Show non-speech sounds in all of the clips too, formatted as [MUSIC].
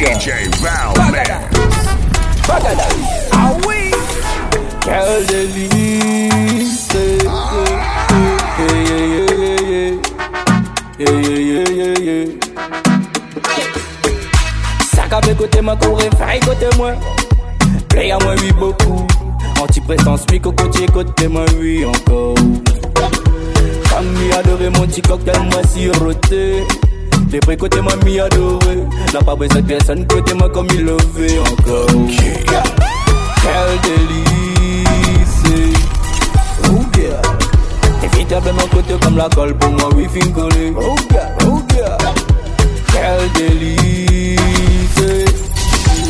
DJ Valmix. Bagada. Ah oui. Quel délice. Yeah, yeah, yeah, yeah, yeah. Yeah, yeah, yeah, yeah, yeah. Sac avec côté moi, courir, faille côté moi. Play à moi, oui, beaucoup. Antipressence, oui, cocotier, côté moi, oui, encore. Femme adoré mon petit cocktail, moi, siroté. Les prix côté moi, mi adoré. N'a pas besoin de personne, côté moi, comme il le veut encore. Quel délice. Oh, yeah. Évitablement côté comme la colle pour moi, oui, fin collé. Oh, yeah, oh, yeah. Quel délice.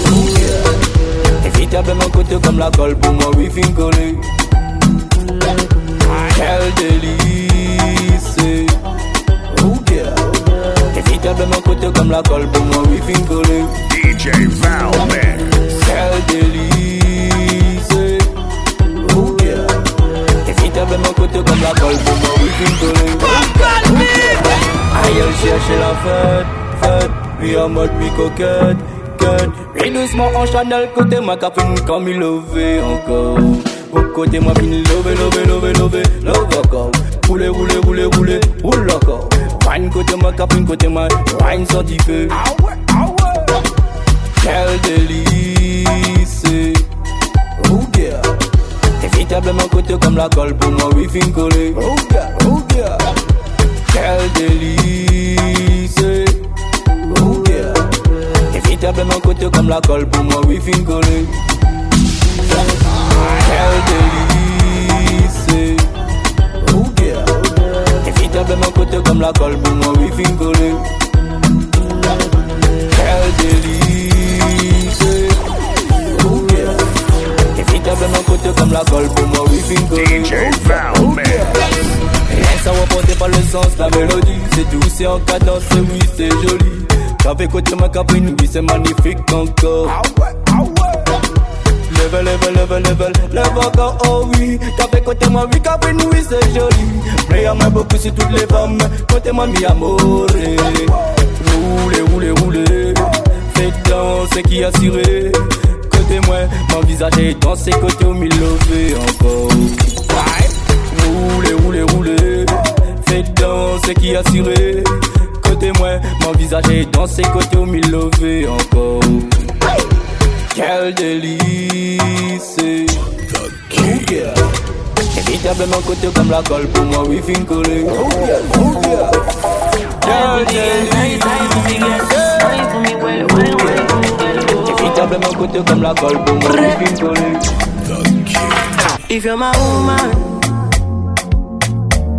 Oh, yeah. Évitablement côté comme la colle pour moi, oui, fin collé. Quel délice. Oh, yeah. Évitablement côté comme la colle pour moi, oui, fin collé. DJ Valman. Quel délice. Oh, yeah. Évitablement côté comme la colle pour moi, oui, fin collé. Aïe, elle cherche la fête, fête. Puis en mode mi coquette, quête. Puis doucement en Chanel, côté ma capine comme il levé encore. Au côté moi fin levé, levé, levé, levé, levé encore. Roulez, roulez, roulez, roulez, roule encore. Wine côté ma capine, côté ma wine sorti feu. Quel délice. Oh yeah. Côté comme la colle pour moi, oui, fin collé. Oh yeah, oh yeah. Quel délice. Oh yeah. Évitablement côté comme la colle pour moi, oui, fin collé. Quel délice. Oh yeah. Évitablement côté comme la colle pour moi, oui, fin collé. Quel délice. Yeah. Évitablement côté comme la colle pour moi, oui, fin collé. DJ Valman. Rien ça reporté par le sens, la mélodie C'est doux, c'est en cadence, oui, c'est joli Café côté ma caprine, oui, c'est magnifique encore Level, level, level, level, level encore, oh oui. Café côté moi, oui, caprine, oui, c'est joli. Play à main beaucoup sur toutes les femmes. Côté moi, mi amore Roulez, roulez, roulez Faites danser qui a ciré Côté moi, mon visage est dansé Côté au mille levé encore. Roulez, roulez, roulez. Faites danser qui a ciré. Côté moi, mon visage est dansé, côté au mille levé encore. Quel délice. Yeah. Évitablement côté comme la colle pour moi, oui, fin collé. Oh yeah, côté comme la colle pour moi, oui, fin collé. If you're my woman,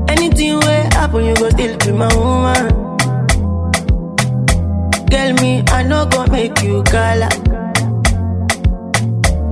anything will happen, you go still be my woman. Tell me, I no go make you out.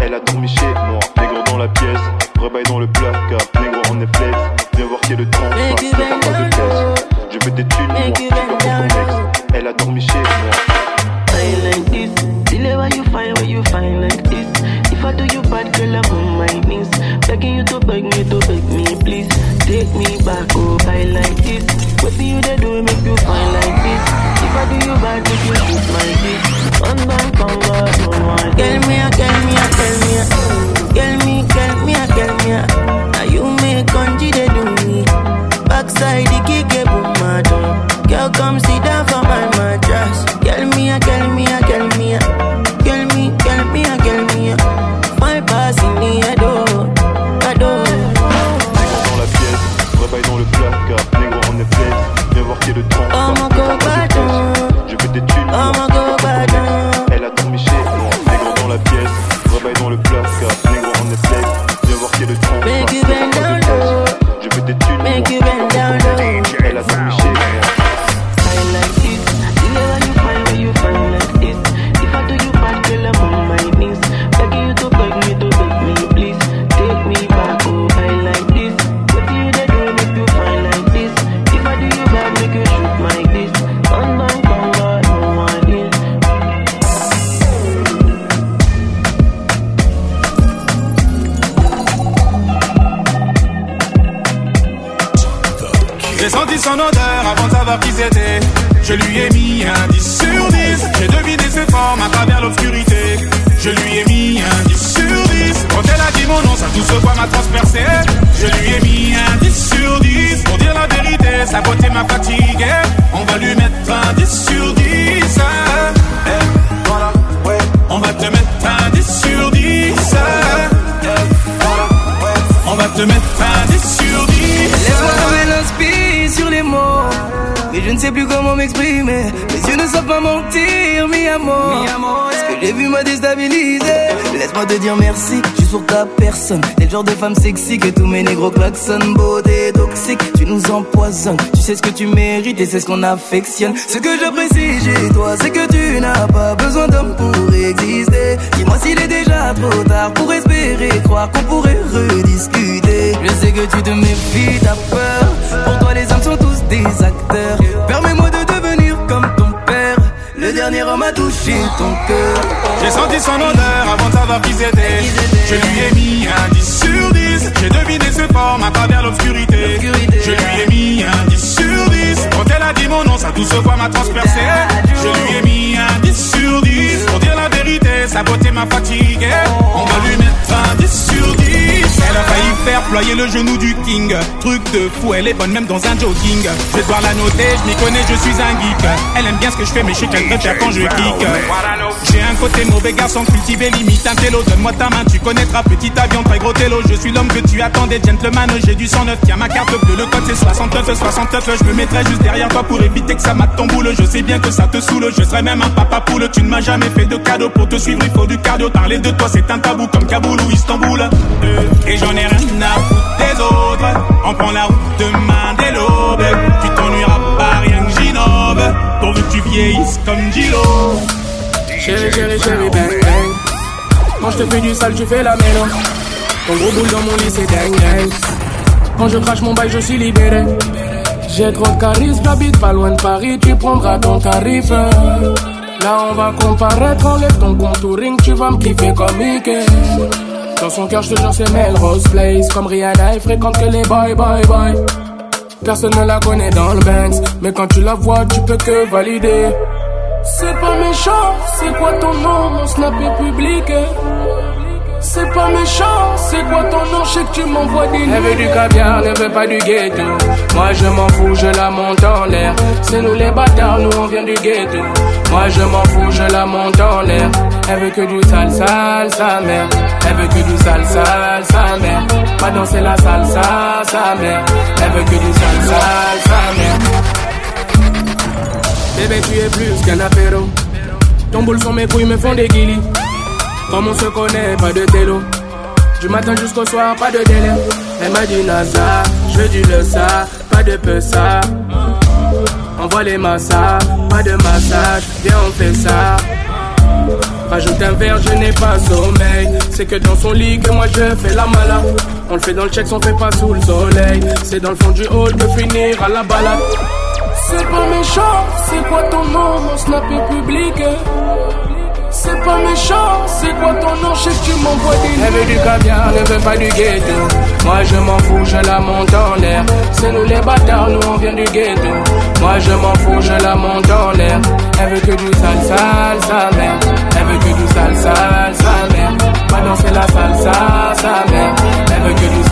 elle a dormi chez moi, négro dans la pièce, rebaille dans le placard, négro en est flex, viens voir qui est le ne parle pas de texte, je veux des thunes, moi, pour ton ex, elle a dormi chez moi. Fine like this. Delay why you find where you find like this. If I do you bad, girl, I'm on my knees. Begging you to beg me to beg me, please. Take me back, oh, I like this. Do you they do make you fine like this? If I do you bad, make you shoot my dick. One man come God, no one. Tell me, ah, tell me, ah, tell me, ah. Tell me, tell me, ah, tell me, ah. Now you make country they do me. Backside the kick boom mad. Girl, come sit down for Oh mon je veux des thunes. Personne. T'es le genre de femme sexy que tous mes négros klaxonnent. Beauté toxique, tu nous empoisonnes. Tu sais ce que tu mérites et c'est ce qu'on affectionne. Ce que j'apprécie chez toi, c'est que tu n'as pas besoin d'homme pour exister. Dis-moi s'il est déjà trop tard pour espérer croire qu'on pourrait rediscuter. Je sais que tu te méfies, t'as peur. Pour toi, les hommes sont tous des acteurs. Dernier homme a touché ton cœur. J'ai senti son odeur avant de savoir qui c'était. Je lui ai mis un 10 sur 10. J'ai deviné ses formes à travers l'obscurité. Je lui ai mis un 10 sur 10. Quand elle a dit mon nom, sa douce voix m'a transpercé. Je lui ai mis un 10 sur 10. Pour dire la vérité, sa beauté m'a fatigué. On va lui mettre un 10 sur 10. Elle a failli faire ployer le genou du king. Truc de fou, elle est bonne même dans un jogging. Je vais devoir la noter, je m'y connais, je suis un geek. Elle aime bien ce que je fais, mais je sais qu'elle préfère quand je kick. J'ai un côté mauvais garçon cultivé, limite un télo. Donne-moi ta main, tu connaîtras petit avion, très gros télo. Je suis l'homme que tu attendais, gentleman. J'ai du 109, tiens ma carte bleue, le code c'est 69, 69. Je me mettrai juste derrière toi pour éviter que ça mate ton boule. Je sais bien que ça te saoule, je serai même un papa poule. Tu ne m'as jamais fait de cadeau pour te suivre, il faut du cardio. Parler de toi, c'est un tabou comme Kaboul ou Istanbul. Euh, Et j'en ai rien à foutre des autres. On prend la route demain dès l'aube. Tu t'ennuieras pas, rien que j'innove. Pourvu que tu vieillisses comme Gilo. Chérie, chérie, chérie, bang, bang. Quand je te fais du sale, tu fais la mélo. Ton gros boule dans mon lit, c'est dingue, dingue. Quand je crache mon bail, je suis libéré. J'ai trop de charisme, j'habite pas loin de Paris, tu prendras ton tarif. Là, on va comparaître, enlève ton contouring, tu vas me kiffer comme Mickey. Dans son cœur, je te jure, c'est Melrose Place. Comme Rihanna, elle fréquente que les boy, boy, boy. Personne ne la connaît dans le Banks, mais quand tu la vois, tu peux que valider. C'est pas méchant, c'est quoi ton nom, mon snap est public. C'est pas méchant, c'est quoi ton nom, je sais que tu m'envoies des Elle veut du caviar, ne veut pas du ghetto. Moi je m'en fous, je la monte en l'air. C'est nous les bâtards, nous on vient du ghetto. Moi je m'en fous, je la monte en l'air. Elle veut que du sale, sale, sa mère. Elle veut que du sale, sale, sa mère. Pas danser la salsa, sa mère. Elle veut que du sale, sale, sa mère. Bébé, tu es plus qu'un apéro. Ton boule sur mes couilles me font des guilis. Comme on se connaît, pas de télo. Du matin jusqu'au soir, pas de délai. Elle m'a dit Naza, je du le ça, pas de peu ça. Envoie les massas, pas de massage, viens on fait ça. Rajoute un verre, je n'ai pas sommeil. C'est que dans son lit que moi je fais la malade. On le fait dans le check, on fait pas sous le soleil. C'est dans le fond du hall de finir à la balade. C'est pas méchant, c'est quoi ton nom, mon snap est public. C'est pas méchant, c'est quoi ton nom, je tu m'envoies des Elle veut du caviar, ne veut pas du ghetto. Moi je m'en fous, je la monte en l'air. C'est nous les bâtards, nous on vient du ghetto. Moi je m'en fous, je la monte en l'air. Elle veut que du sale, sale, sa mère. Elle veut que du sale, sale, sa mère. Pas danser la salsa, sa mère. Elle veut que du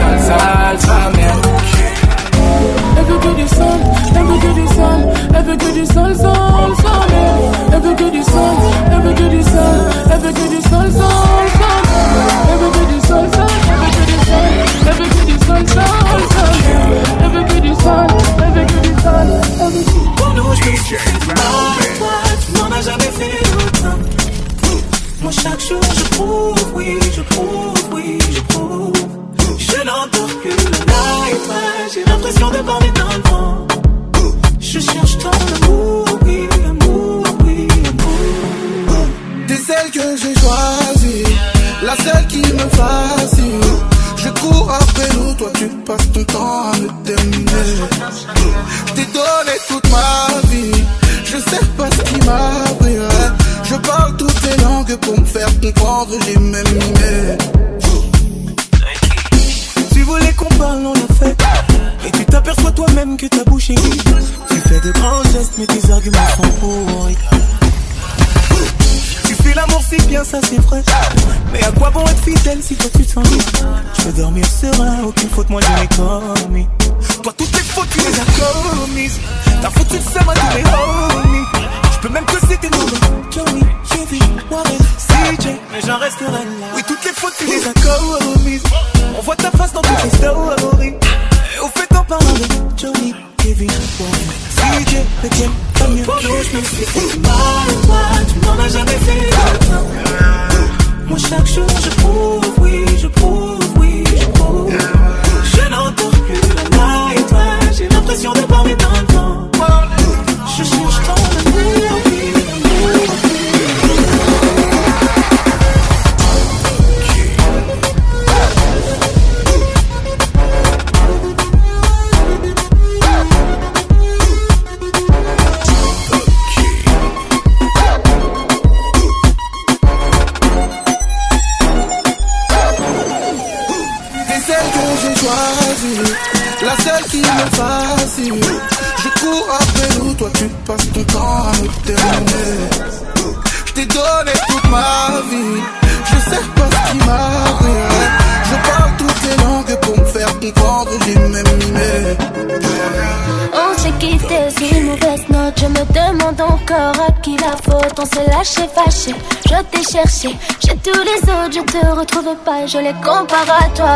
je les compare à toi.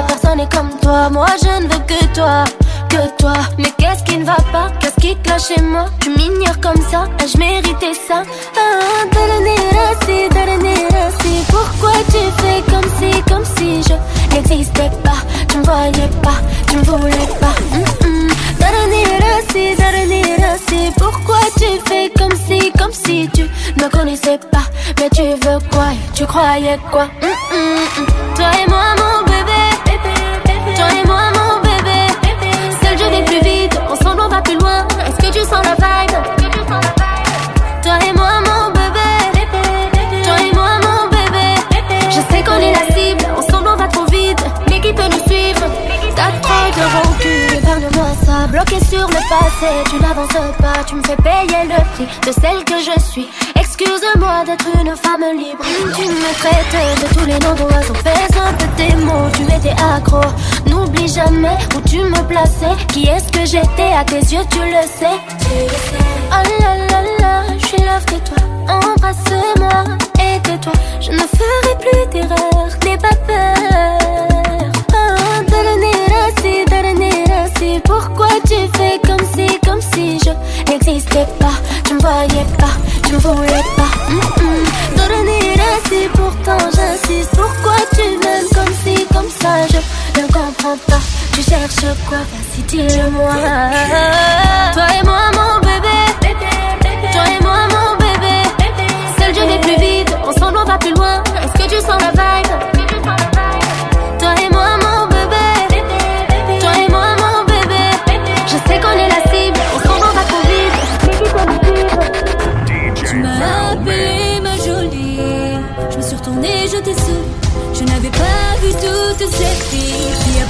Qui est-ce que j'étais? À tes yeux, tu le sais,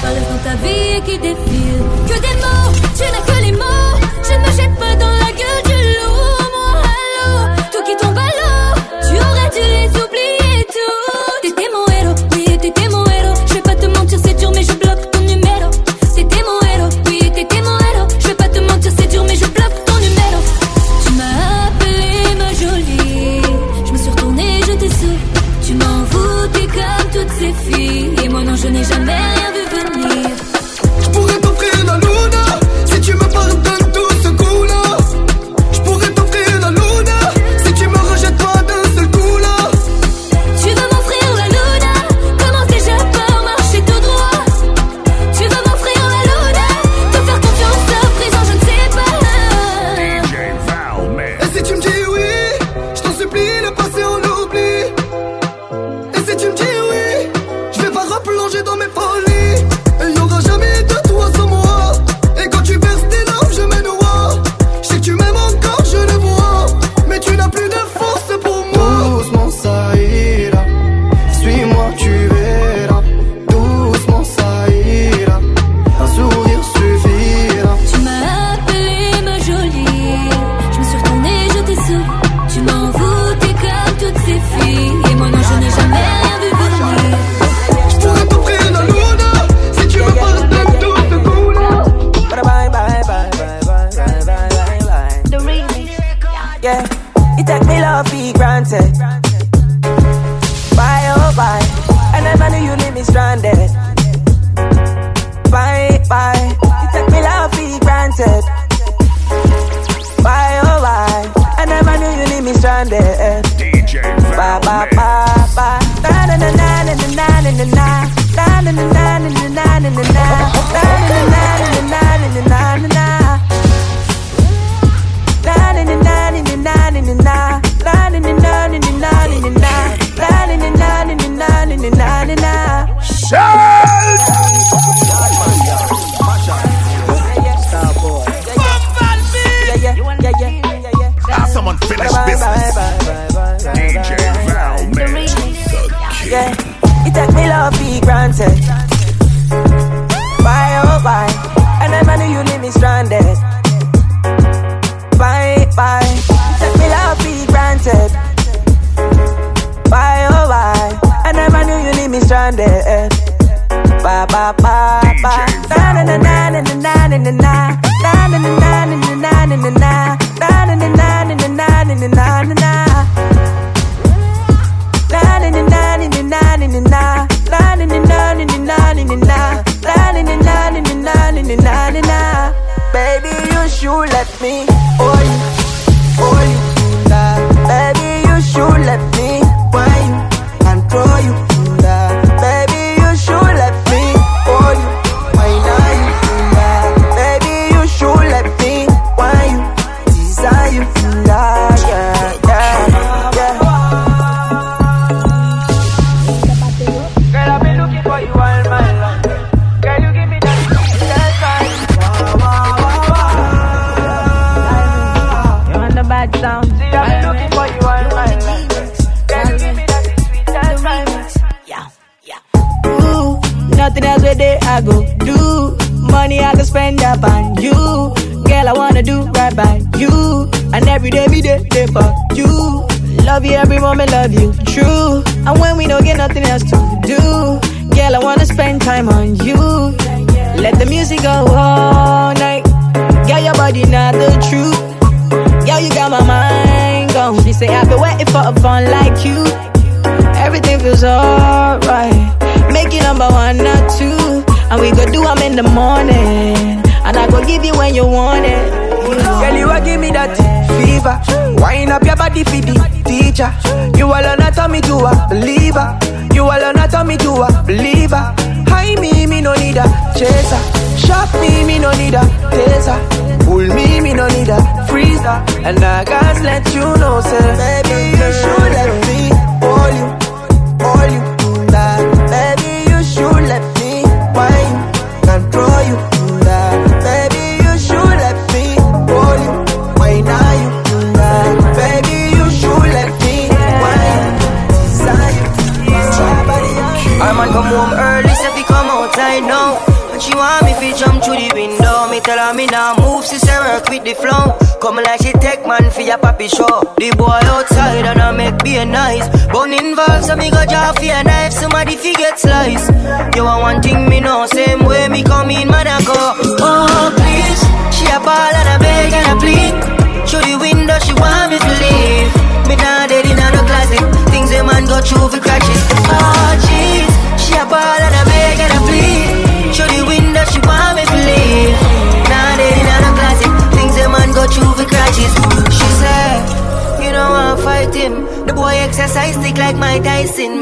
pas le temps ta vie qui défile. Que des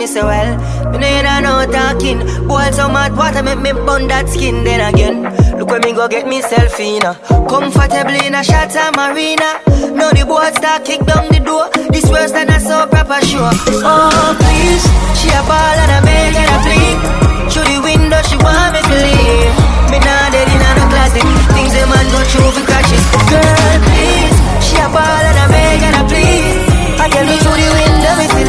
Me say well, me you don't know talking. Boil some hot water make me burn that skin. Then again, look where me go get myself in. uh. Comfortably in a shot marina. Now the boy start kick down the door. This worse than a soap proper show. Oh please, she a ball and a beg and a plead. Through the window she want me to leave. Me nah dead in no closet. Things a man go through for crashes. Girl please, she a ball and a beg and a plead. I tell me through the window me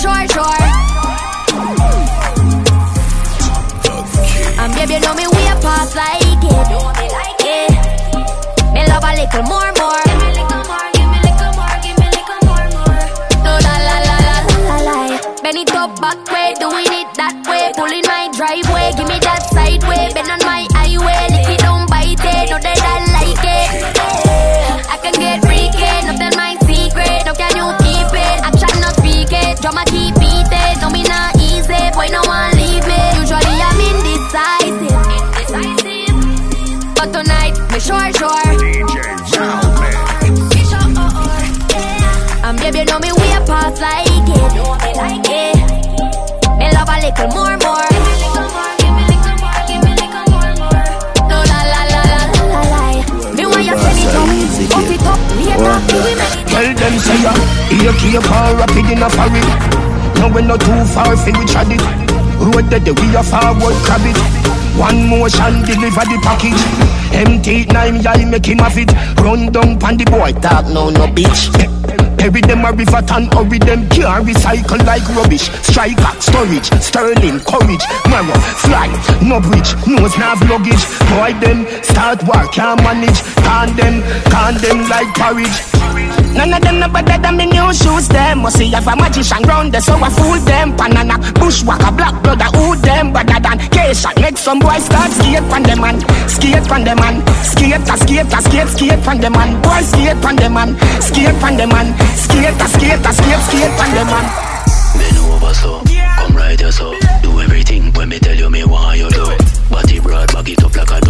sure, sure. And baby, you know me way past like it. Me love a little more, more. Keep on rapid in a foreign. Now we're not too far fi we chat it. Road that we a forward crab it. One motion deliver the package. Empty nine y'all make him have it. Run down pan the boy talk no no bitch. Bury them a river and hurry them can't recycle like rubbish. Striker, storage, sterling, courage, marrow, fly, no bridge, nose nav luggage. Boy them start work can't manage. Can them, can them like porridge. None of them no better than me new shoes them. Must see if a magician round the so I fool them. Panana, bushwalker, black brother, who them? Better than K-Shot, make some boys start skate from the man. Skate from the man, skate skate a skate Skate from the man, boy skate from the man. Skate from the man, skate a skate a skate Skate from the man. Bend over so, come right here so. Do everything when me tell you me why you do it. Body broad, bag it up like a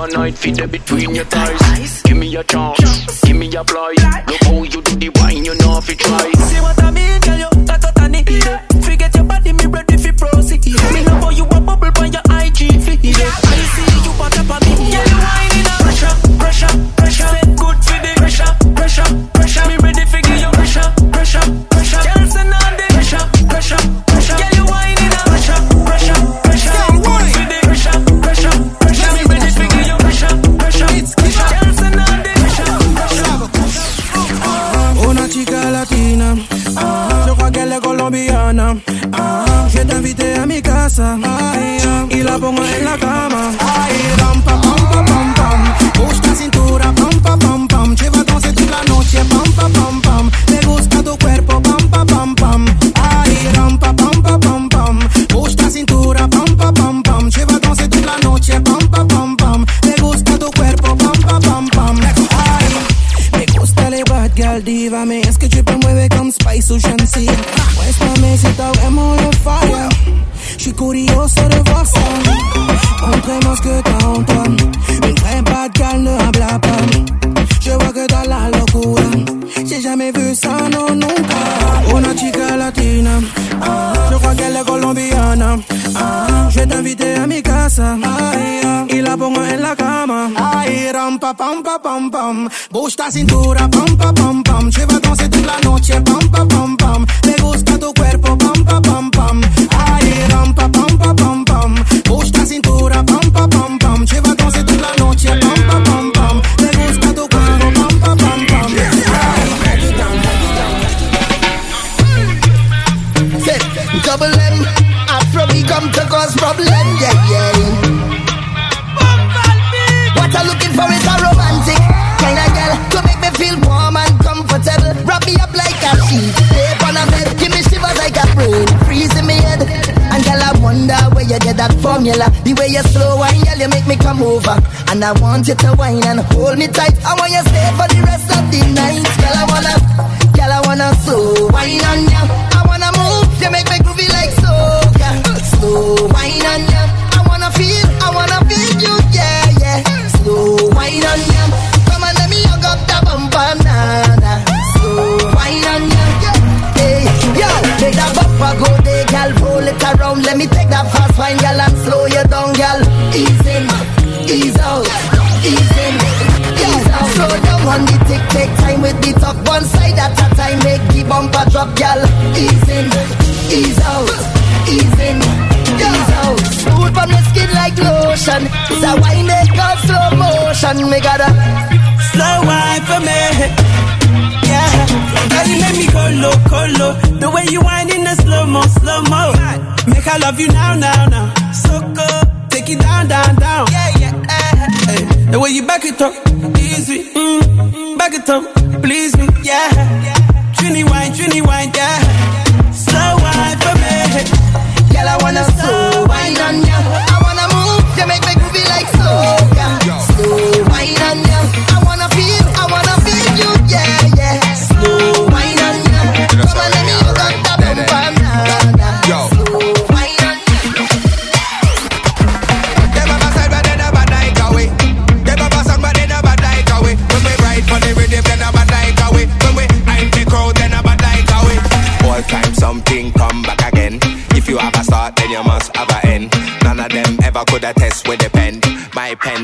my night, fit there between your thighs. Give me a chance, give me a fly. Look how you do the wine, you know if you try. pa pam pa pam pam. Busca cintura, pam pa pam pam. Lleva danser toute la noche, pam pa pam pam. want you to whine and hold me tight. I want you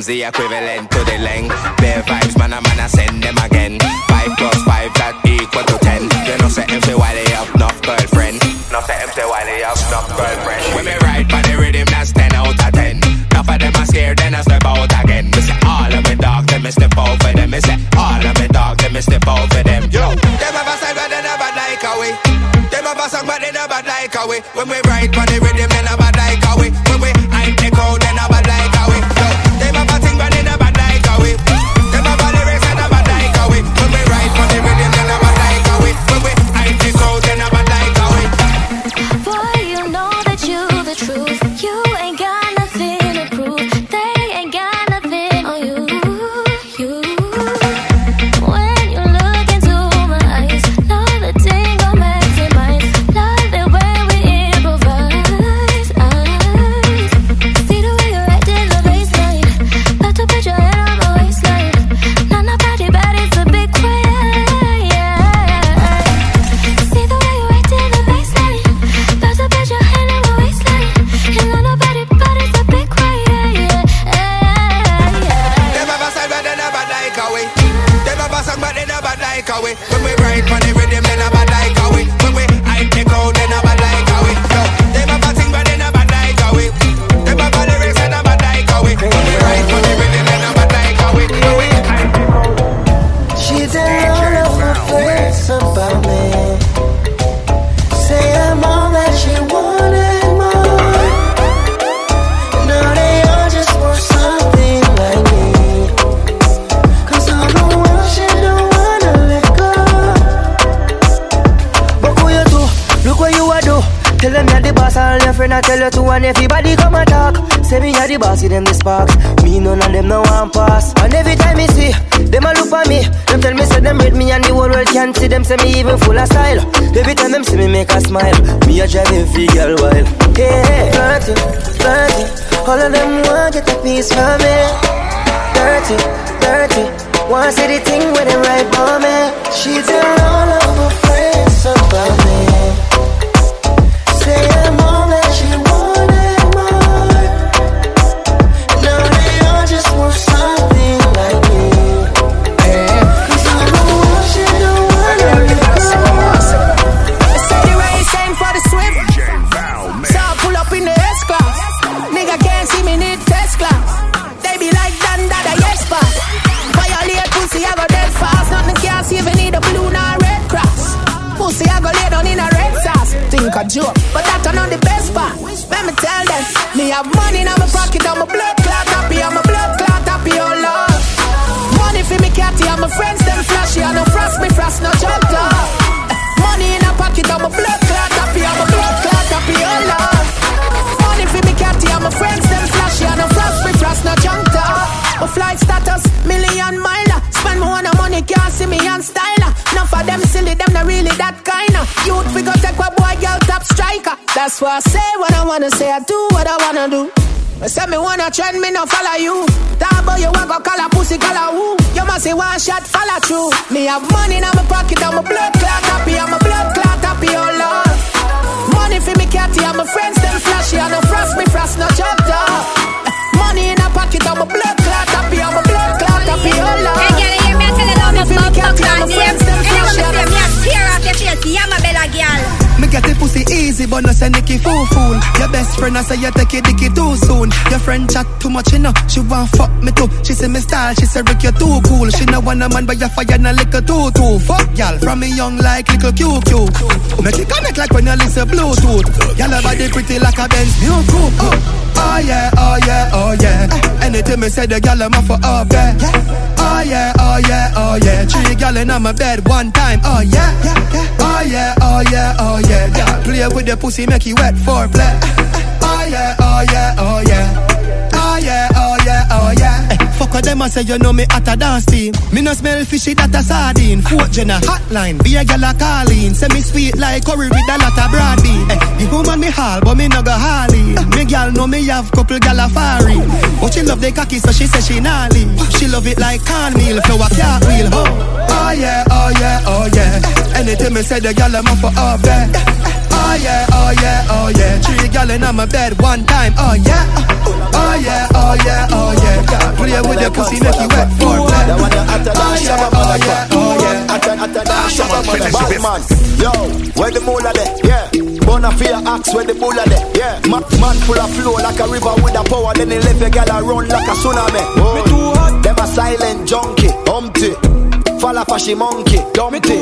the equivalent to the length. Bare vibes, man, I'm gonna send them again. See them the sparks. Me none of them no one pass. And every time me see them a look at me, them tell me say them rate me and the whole world can't see them. Say me even full of style. Every time them see me make a smile, me a drive every girl wild. Yeah, dirty, dirty. All of them want get a piece from me. Dirty, dirty. Want see the thing when them right for me. She tell all of her friends about me. Say I'm all frost no top. Money in a pocket, I'm a blood clot happy, I'm a blood clot happy, oh lord. Money for me catty, I'm a friends, them flashy, I no frost me frost, no top. My flight status, million miler. Spend more on money, can't see me on styler. Enough of them silly, them not really that kinda. Youth we go take a boy, girl, top striker. That's why I say what I wanna say, I do what I wanna do. I say me wanna trend, me no follow you. That boy you want go call a pussy, call a who? You must say one shot, follow through. Me have money in my pocket, I'm a blood clot happy, I'm a blood clot happy, oh lord. Money for me catty, I'm a friends, them flashy, I no frost me frost, no job dog. [LAUGHS] Money in a pocket, I'm a blood clot happy, I'm a blood clot happy, oh lord. Hey, girl, you hear me? I tell you love my me fuck, fuck, I'm a and friends, them. them Anyone flashy, I say me, I tear off your face, yeah, I'm get the pussy easy, but no say Nicky fool fool. Your best friend I say you take it dicky too soon. Your friend chat too much, you know. She want fuck me too. She say me style, she say Rick you too cool. She no want a man, but you fire na liquor too too. Fuck y'all from me young like little QQ. Make it connect like when you listen Bluetooth. Y'all body pretty like a Benz new coupe. Oh, oh yeah, oh yeah, oh yeah. Anything me say the y'all am for up there. Oh yeah, oh yeah, oh yeah. Three gal in my bed one time. Oh yeah, oh yeah, oh yeah, oh yeah. Yeah, play with the pussy, make it wet for play. Oh yeah, oh yeah, oh yeah. With them, I say you know me at a dance team. Me no smell fishy, that a sardine. Fort Jenna hotline, be a gal a calling. Say me sweet like curry with a lot of bean. Eh, the woman me hall, but me no go holly. Me gal know me have couple gal a fari. But she love the cocky, so she say she leave. She love it like cornmeal, flour cartwheel. Oh, oh yeah, oh yeah, oh yeah. Anything me say the gal I'm up for up there. Oh yeah, oh yeah, oh yeah. Three gal in my bed one time. Oh yeah, oh yeah, oh yeah, oh yeah. yeah. Play with the pussy, make you wet for me. Oh yeah, oh yeah, oh yeah. Batman, yo, where the mula there? Yeah, Bona fear axe where the bulla there? Yeah, Ma- man full of flow like a river with a power. Then he left a gal a run like a tsunami. Me too hot. Them a silent junkie, humpty. Fall off a she monkey, dumpty.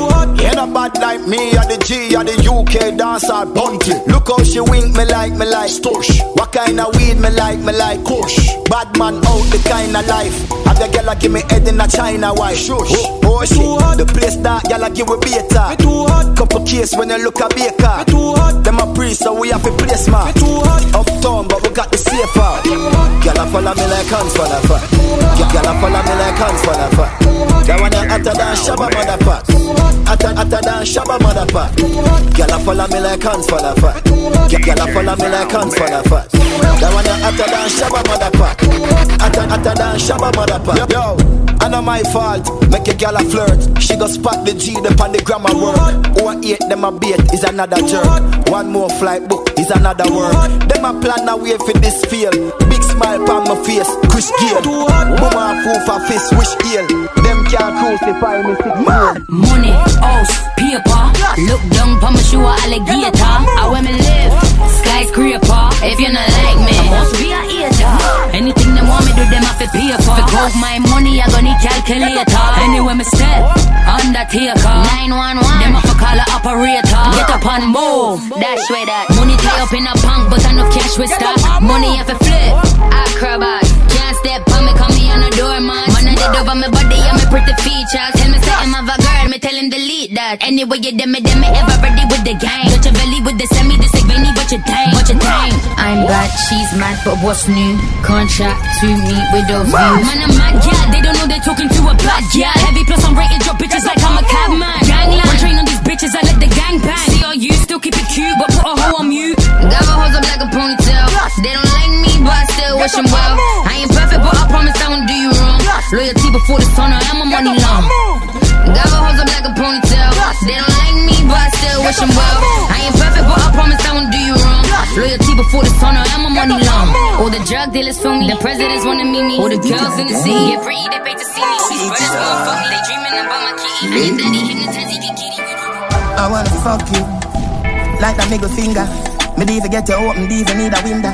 Ain't a bad like me, or the G, or the UK dancer, bunty. Look how she wink me like, me like stush. What kind of weed me like, me like kush. Bad man out the kind of life. Have the girl give me head in a China white. Shush. Oh, oh shit. The place that girl give we beta. Me too hot. Couple case when you look a baker. Me too hot. Them a priest, so we have a place man. Me too hot. Uptown, but we got the safe out. A follow me like hands the fat. A follow me like hands the fat. That one hotter than Shabba motherfucker. Hotter, hotter than Shabba motherfucker. Girl a follow me like hands for the fat. Girl a follow me like hands for the fat. That one hotter than Shabba motherfucker. Hotter, hotter than Shabba motherfucker. Yo, I know my fault. Make a girl a flirt. She go spot the G them on the grammar work. Who a eight them a bait is another jerk. One more flight book is another word. Them a plan a way for this field. Big smile on my face, Chris Gayle. Mama fool for fist, wish ill. Them can't crucify me six. Money, house, paper. Look down pa my shoe alligator. I where me live, skyscraper. If you not like me, I must be a hater. Anything they want me do, them have to pay for. Because my money, I gonna need calculator. Anywhere me step, undertaker. 911, them have to call a operator. Get up and move, that's where that. Money tie up in a bank, but enough cash with stock. Money have to flip, acrobat. Can't step on me, call me on a door, Man, I did over my body, and my pretty features. Tell me say I'm a girl, me tell him delete that. Anyway, you dem me, dem me ever ready with the gang. Got your belly with the semi, the sick veiny, but you your thing, what your thing. I'm bad, she's mad, but what's new? Contract to meet with those views. Man, I'm mad, yeah, they don't know they're talking to a bad yeah. Heavy plus I'm rated drop bitches like I'm a cabman. Bitches, I let the gang bang. See all you still keep it cute, but put a hoe on mute. Got my hoes up like a ponytail. They don't like me, but I still wish them well. I ain't perfect, but I promise I won't do you wrong. Loyalty before the sun, I am a money long. Got my hoes up like a ponytail. They don't like me, but I still wish them well. I ain't perfect, but I promise I won't do you wrong. Loyalty before the sun, I am a money long. All the drug dealers for me, the presidents wanna meet me. All the girls in the city get free, they pay to see me. These brothers gon' fuck me, they dreaming about my kitty. And your daddy hypnotized, he can kitty. I wanna fuck you like that middle finger. Me even get you open, even need a window.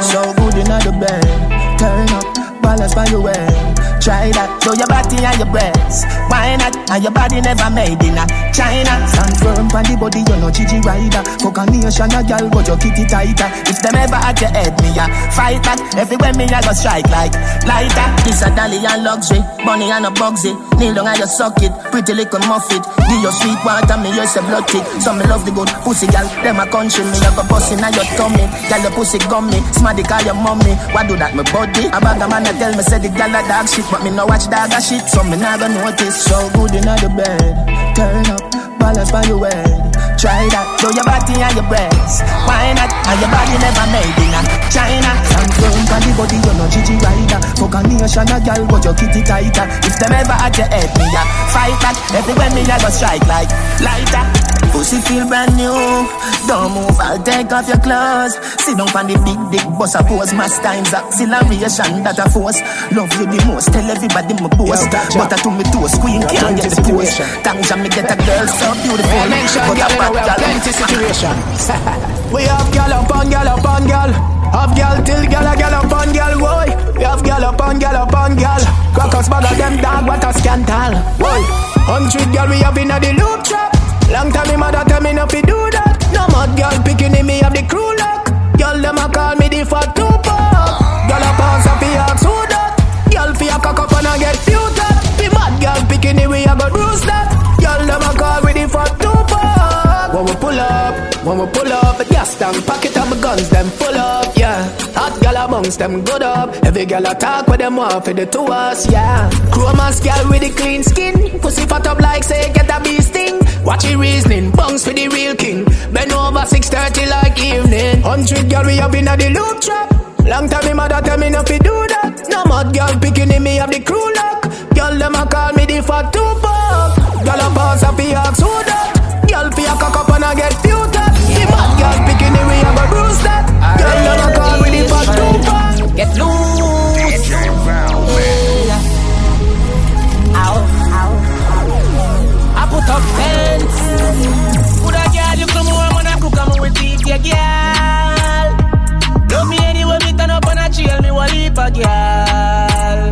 So good in the bed, turn up, balance by your way. Eh? Try that, show your body and your breasts. Why not? And your body never made in a China. Stand firm on the body, you know Gigi rider. Fuck a nation, a girl, but your kitty tighter. If them ever at your head, me a fight back. Everywhere me I go strike like lighter. This a dolly and luxury, money and a bugsy. Kneel down and you suck it, pretty little muffet. Give your sweet water, me use a blood tick. So me love the good pussy, girl. Them a country, me a go bustin' on your tummy. Girl, your pussy gummy, smarty call your mommy. Why do that, me body? A bag of man a tell me say the girl a dog shit, but me no watch dog a shit, so me not gonna notice. So good in the bed, turn up, balance by your head. Try that, show your body and your breasts. Why not? And your body never made in China. Firm on the body, you know Gigi rider. Fuck a nation, a girl, but your kitty tighter. If them ever at your head, me a fight back. Everywhere me a go strike like lighter. Pussy feel brand new. Don't move, I'll take off your clothes. Sit down on the big dick, bust a pose. Mass times acceleration that a force. Love you the most, tell everybody my boss. But I to me toes, queen can't get the post. Thanks me get a girl so beautiful. But a bad girl. plenty situation. [LAUGHS] we have gal up on gal up on gal. Have gal till gal a gal up on gal, boy. We have gal up on gal up on gal. Crackers bag of them dog, what a scandal, boy. Hundred gal we have in a the loop trap. Long time me mother tell me not fi do that. No mad gal picking in me have the crew lock. Gal them a call me the fat Tupac. Gal a pass a fi ask who that. Gal fi a cock up and a get few that. The mad gal picking in we a go bruise that. Gal them a call me the fat Tupac. When we pull up, when we pull up, the gas tank pocket of my guns them full up, yeah. Hot gal amongst them good up. Every gal attack with them off for the two us, yeah. Chromas gal with the clean skin, pussy fat up like say get a bee sting. Watch it reasoning, bungs for the real king. Bend over 6:30 like evening. Hundred gal we up in the loop trap. Long time me mother tell me not fi do that. No mad gal picking in me have the crew lock. Gal them a call me the fat Tupac. Gal a pass a fi ask who that. Gal fi a cock up and a get few that. The mad gal picking in me have a bruise that. Gal them a call me the fat Tupac. Get loose. DJ Val, man. Ow, ow. I put up fence. Put a girl, you come home and I cook am with beef, yeah, girl. Love me anyway, me turn up and I chill, me will leap a girl.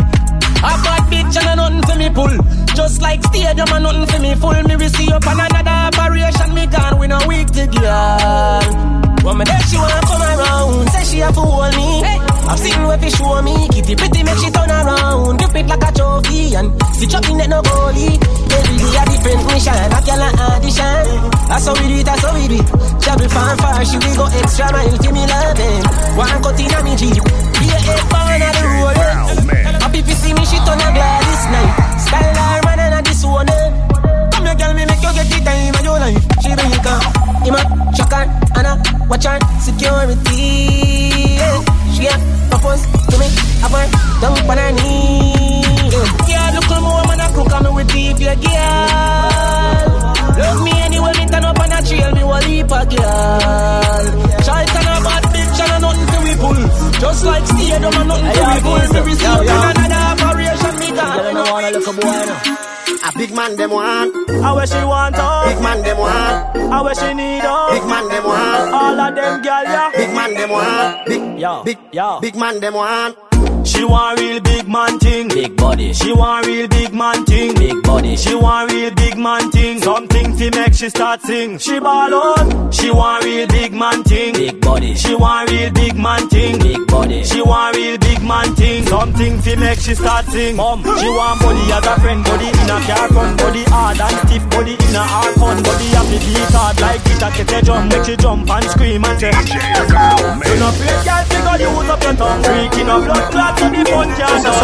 A bad bitch and a nothing for me pull. Just like stadium and nothing for me full. Me receive up on another operation, me gone with a week to girl. When me there, she wanna come around, say she have to hold me. I've seen where fi show me, kitty pretty make she turn around, grip it like a trophy and see chopping that no goalie. Every day a different mission, I can like audition. That's how we do it, that's how we do it. Travel far far, she will go extra mile to me loving. Eh. One cut in a me jeep, be a eight pound on the road. Happy to see me, she turn a glad this night. Style her one. Come here, girl, me make you get the time of your life. She bring it up, up, shock her, and a watch her security. Yeah. She get propose to me, have her dump on her knee. Yeah, yeah look at me, woman, I cook on me with beef, yeah, girl. Love me anyway, me turn up on a trail, me will leap a girl. Child and a bad bitch and a nothing to we pull. Just like stadium and nothing to we pull. Me receive up another operation, me gone. You don't wanna look a boy, big man them want. I where she want oh. Big man them want. I where she need oh. Big man them want. All of them girl, yeah. Big man them want. Big Yo, big yo. big man them want. She want real big man thing. Big body. She want real big man thing. Big body. She want real big man thing. Something to make she start sing. She ball out. She want real big man thing. Big body. She want real big man thing. Big body. She want real big man thing. Something to make she start sing. Mom, she want body as a friend. Body in a car front. Body hard and stiff. Body in a hard fun. Body have the beat hard like it. I get a jump. Make she jump and scream and say. You know, play girl, figure use up your tongue. Freaking up blood clot to the fun can't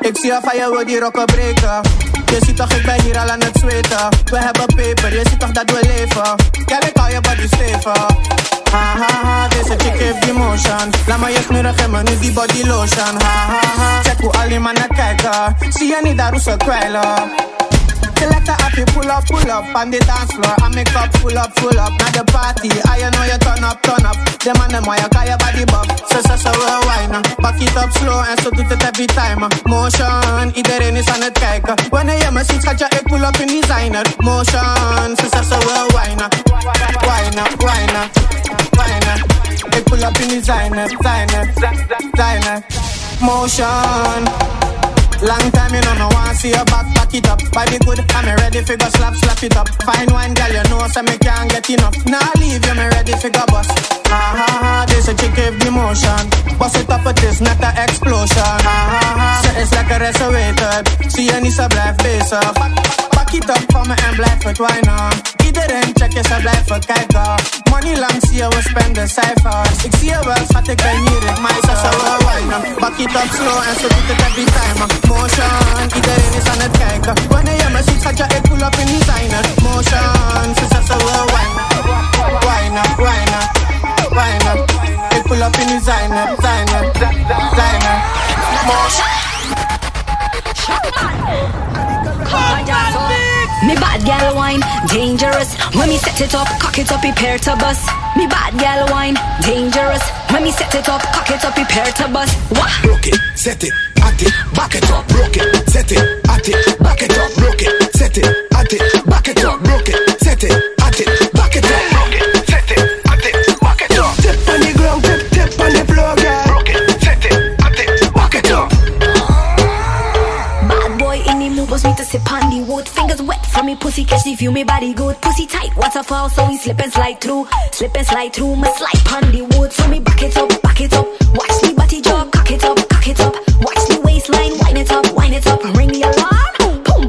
Ik zie je van je wil die rokken breken. Je ziet toch, ik ben hier al aan het zweten. We hebben peper, je ziet toch dat we leven. Ja, ik hou je body stevig. Ha ha ha, deze chick heeft die motion. Laat me je knurren, geef nu die body lotion. Ha ha ha, check hoe al die mannen kijken. Zie je niet daar hoe ze kwijlen. Select a happy, pull up, pull up on the dance floor. I make up, full up, full up. Now the party, I know you turn up, turn up. Them and them you call your body buff. So, so, so, well, wine. Back it up slow and so do het every time. Uh, motion, iedereen is aan het kijken. Wanneer je me ziet, gaat je ik pull up in designer. Motion, so, so, so, well, wine. Wine, wine, wine. Ik pull up in designer, designer, designer. Motion. Long time you know no want see your back back it up. Body good, I'm ready for go slap slap it up. Fine wine girl, you know so me can't get enough. Now leave you, me ready for go bust. Ha ha ha, this a chick give the motion. Bust it up, it is not a explosion. Ha ha ha, so it's like a reservated. See you need a black face up. Back it up for me and blijf het wijnen. Iedereen check er blijf het kijken. Money lang zie je, we spenden cijfers. Ik zie je wel, schat, ik ben hier, ik mij zo wel wijnen. Back it up slow en zo doet het every time. Motion, iedereen is aan het kijken. Wanneer je me ziet, schat, ja, ik pull up in designer. Motion, ze zegt zo wel wijnen. Wijnen, wijnen, wijnen. Ik pull up in designer, designer, designer. Motion. Me bad gal wine, dangerous. When me set it up, cock it up, prepare to bust. Me bad gal wine, dangerous. When me set it up, cock it up, prepare to bust. What? Broke it, set it, at it, back it up, broke it, set it, at it, back it up, broke it, set it, at it, back it up, broke it, set it, me sip on the wood. Fingers wet from me pussy, catch the view, me body good. Pussy tight, waterfall, so we slip and slide through. Slip and slide through, my slide on the wood. So me back it up, back it up. Watch me body drop, cock it up, cock it up. Watch the waistline, wind it up, wind it up. Ring the alarm,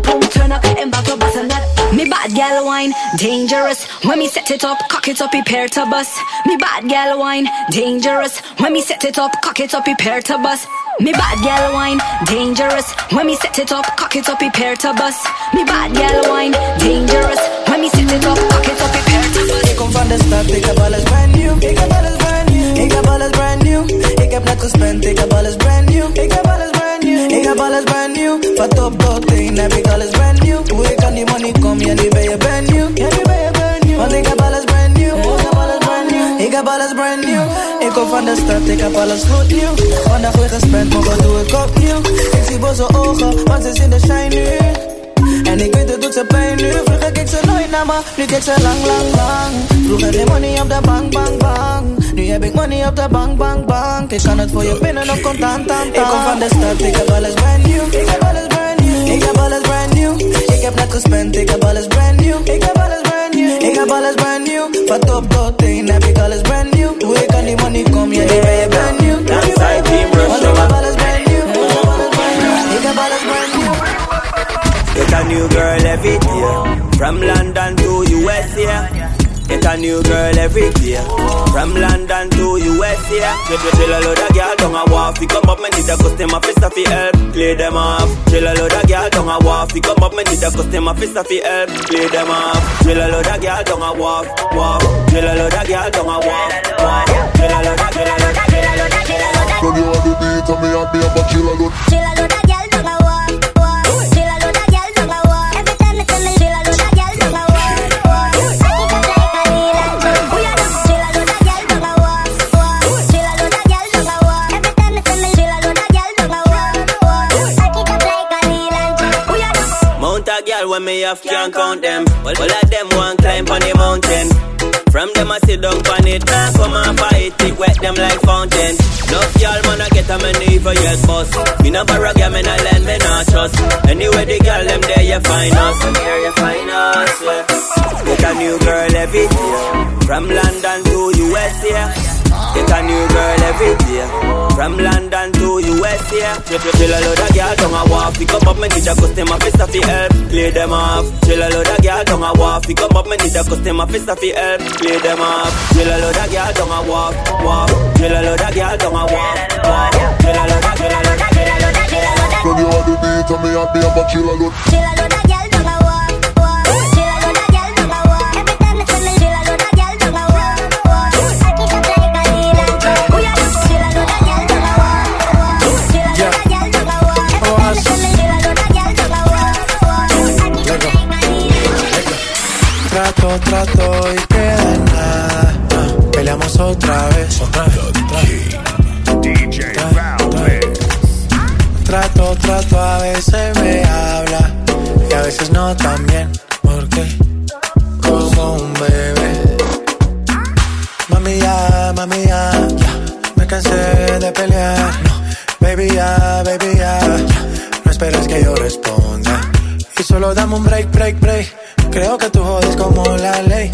boom, turn up, and back up, bust a. Me bad gal wine, dangerous. When me set it up, cock it up, prepare to bust. Me bad gal wine, dangerous. When me set it up, cock it up, prepare to bust. Me bad gal wine, dangerous. When me set it up, cock it up, prepare to bust. Me bad gal wine, dangerous. When me set it up, cock it up, prepare to bust. Ik kom van de stad, ik heb alles brand new. Ik heb alles brand new. Ik heb alles brand new. Ik heb net gespend, ik heb alles brand new. Ik heb alles brand new. Ik heb alles brand new. Van top tot teen heb ik alles brand new. Hoe ik aan die money kom, ja die ben je brand new. Ben je brand new. Want ik heb alles brand new. Ik heb alles brand new. Ik heb alles brand new. Ik kom van de stad, ik heb alles goed nieuw. Vandaag weer gespend, wat doe ik opnieuw? Ik zie boze ogen, want ze zien de shine nu. En ik weet het doet ze pijn nu Vroeger keek ze nooit naar me, nu kijkt ze lang, lang, lang Vroeger geen money op de bank, bank, bank Nu heb ik money op de bank, bank, bank Ik kan het voor je pinnen of contant, tant, Ik kom van de stad, ik heb alles brand new Ik heb alles brand new Ik heb alles brand new Ik heb net gespend, ik heb alles brand new Ik heb alles brand new Ik heb alles brand new Van top tot teen heb ik alles brand new Hoe ik aan die money kom, ja die ben je brand new Ja die ben je brand new Want ik heb alles brand new Ik heb alles brand new Ik heb alles brand new Get a new girl every day. From London to US, yeah. Get a new girl every day. From London to USA. Chill, chill, chill a load of girl down a wharf. Fi come up, me need a customer fi stuff fi help. Play them off. Chill a load of girl down a wharf. Fi come up, me need a customer fi stuff fi help. Play them off. Chill a load of girl down a wharf, wharf. Chill a load of girl down a wharf, wharf. Chill a load of, chill a load of, chill a load of, chill a load of. Girl, you are the beat and me happy about chill a load. Chill a load of when me have can't count them. All, all of them want climb on the mountain. From them I sit down on it, now come and fight it, wet them like fountain. No y'all man I get a me never yet bust. Me no girl, me no lend, me no trust. Anyway the girl them there you find us, here you find us. Yeah. Get a new girl every year, from London to USA. Get a new girl every day. From London to USA. Chill, chill, chill a load of girl down a walk. Pick up up me need a customer fist fi help. Play them off. Chill a load of girl down a walk. Pick up up me need a customer fist fi help. Play them off. Chill a load of girl down a walk. Walk. Chill a load of girl down a walk. Walk. Chill a load of, chill a load of, chill a load of, chill a load of. When you on the beat and me happy, I'm a chill a load. Chill a load of Trato, trato y queda en nada. Ah, Peleamos otra vez. Otra vez, otra vez. DJ. Trato, trato, a veces me habla y a veces no también. Porque como un bebé. Mami ya, mami ya, ya. Me cansé de pelear. No, baby ya, baby ya. ya. No esperes que yo responda. Solo dame un break, break, break. Creo que tú jodes como la ley.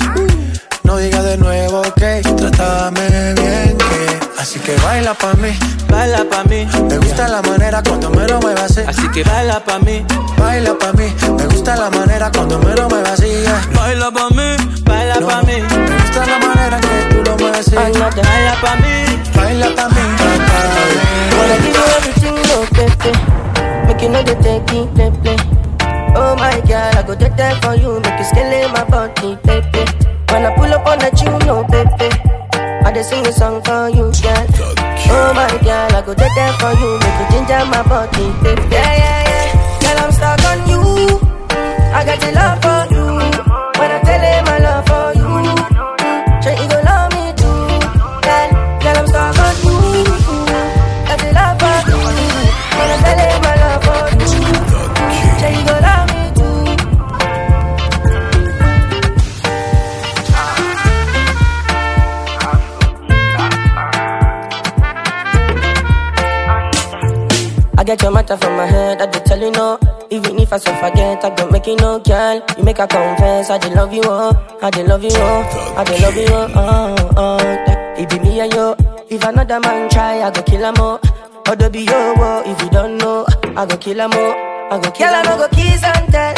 No digas de nuevo que trátame bien que Así que baila pa' mí, Baila pa' mí, me gusta la manera cuando me lo muevas así. así que baila pa' mí, Baila pa' mí, me gusta la manera cuando me lo muevas así. yeah. baila pa' mí, baila No, pa' mí. Me gusta la manera que tú lo mueves así. Baila pa' mí, Baila pa' mí, pepe. Make you know the take it, play, play. Oh my girl, I go take that for you. Make you scale in my body, baby. When I pull up on that, you know, baby. I just sing a song for you, girl. Oh my girl, I go take that for you. Make you ginger my body, baby. Yeah, yeah, yeah. Girl, I'm stuck on you. I got the love for you. I get your matter from my head, I just tell you no. Even if I so forget, I don't make you no girl. You make a confess, I just love you, oh. I just love you, oh. I just love you, oh. oh, oh. It be me and you. If another man try, I go kill him, oh. Or be yo, oh. If you don't know, I go kill him, oh. I go kill him. I go kiss and tell.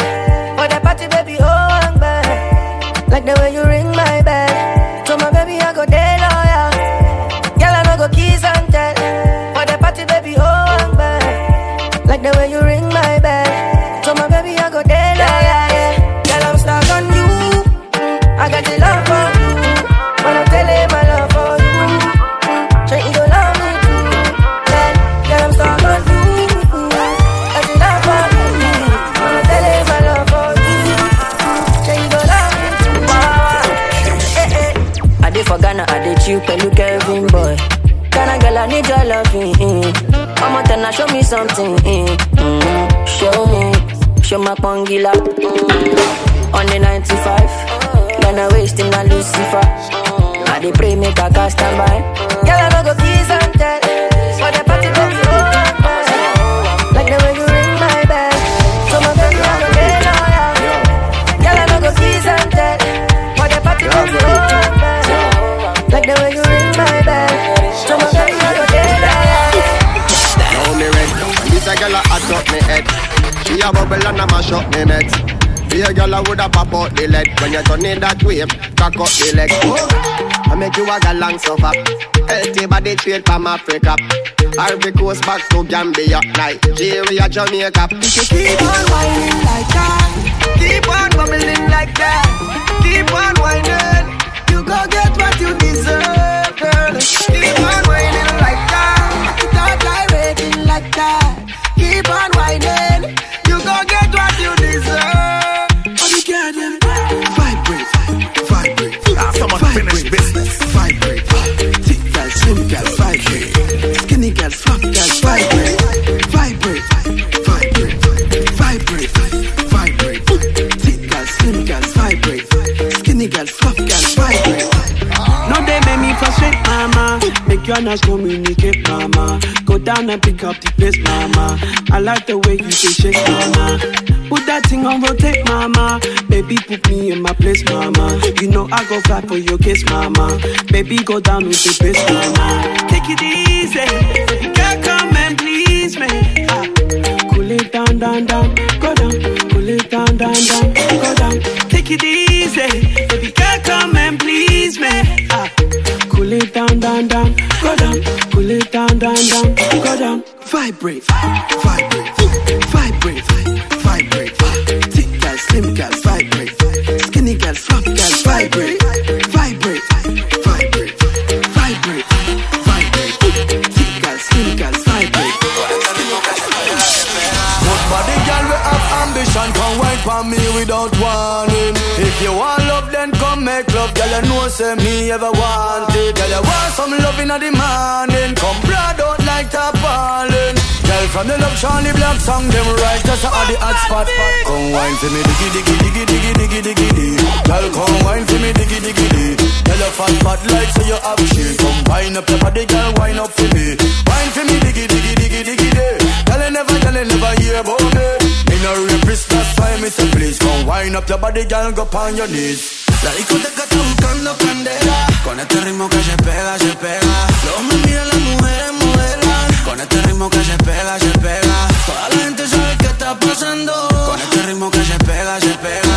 For the party, baby, oh, I'm bad. Like the way you ring my the way you ring my bell. So my baby, I go there, yeah, yeah, yeah. Girl, I'm stuck on you. I got the love for you. I tell him I love for you. Sure, you gon' love me too. Girl, girl, I'm stuck on you. I got the love for you. I tell him I love for you. Sure, you gon' love me too. Wow. Eh, eh. I did for Ghana, I did you, Pelu Kevin boy. Ghana girl, I need your loving. I'ma tell her, show me something. Mm. Mm. Show me, show my pongila. Mm. On the 95, Ghana wasting a Lucifer. I dey pray make a cast stand by. Girl, I no go kiss and mash up me meds. Be a girl a woulda pop out the lead when you turn in that way, cock up the leg. I make you a galang suffer. Healthy body straight from Africa. Ivory Coast back to Gambia, Nigeria, Jamaica. You keep on whining like that. Keep on bubbling like that. Keep on whining. You go get what you deserve, girl. Keep on whining like that. Start gyrating like that. Keep on whining gonna get what you deserve. But them. Vibrate, vibrate. Ah, someone finish business. Vibrate. Thick girls, slim girls, vibrate. Skinny girls, fat girls, vibrate. Vibrate, vibrate, vibrate, vibrate. Thick girls, slim girls, vibrate. Skinny girls, fat girls, vibrate gonna communicate, mama. Go down and pick up the pace, mama. I like the way you shake, mama. Put that thing on rotate, mama. Baby, put me in my place, mama. You know I go fly for your kiss, mama. Baby, go down with the pace, mama. Take it easy, girl, come and please me. Ah. Cool it down, down, down, go down. Cool it down, down, down, go down. Take it easy, baby, girl, come and please me. It down, down, down, go down. Cool it down, down, down, go down. Vibrate, vibrate, vibrate, vibrate. Thick girls, slim girls, vibrate. Skinny girls, fat girls, vibrate, love Girl you know say me ever want it. Girl you want some love in the morning. Come broad out like tarpaulin Girl from the love Charlie Black song Them right just at the hot spot Come wine for me diggy diggy diggy diggy diggy diggy diggy. Girl come wine for me diggy diggy diggy. Girl you fat fat like say you have shit. Come wine up your body girl wine up for me. Wine for me diggy diggy diggy diggy diggy. Girl you never girl you never hear about me. Me no rapist that's why me say please Come wine up your body girl go on your knees La discoteca está buscando candela. Con este ritmo que se pega, se pega. Los hombres miran las mujeres modelan. Con este ritmo que se pega, se pega. Toda la gente sabe qué está pasando. Con este ritmo que se pega, se pega.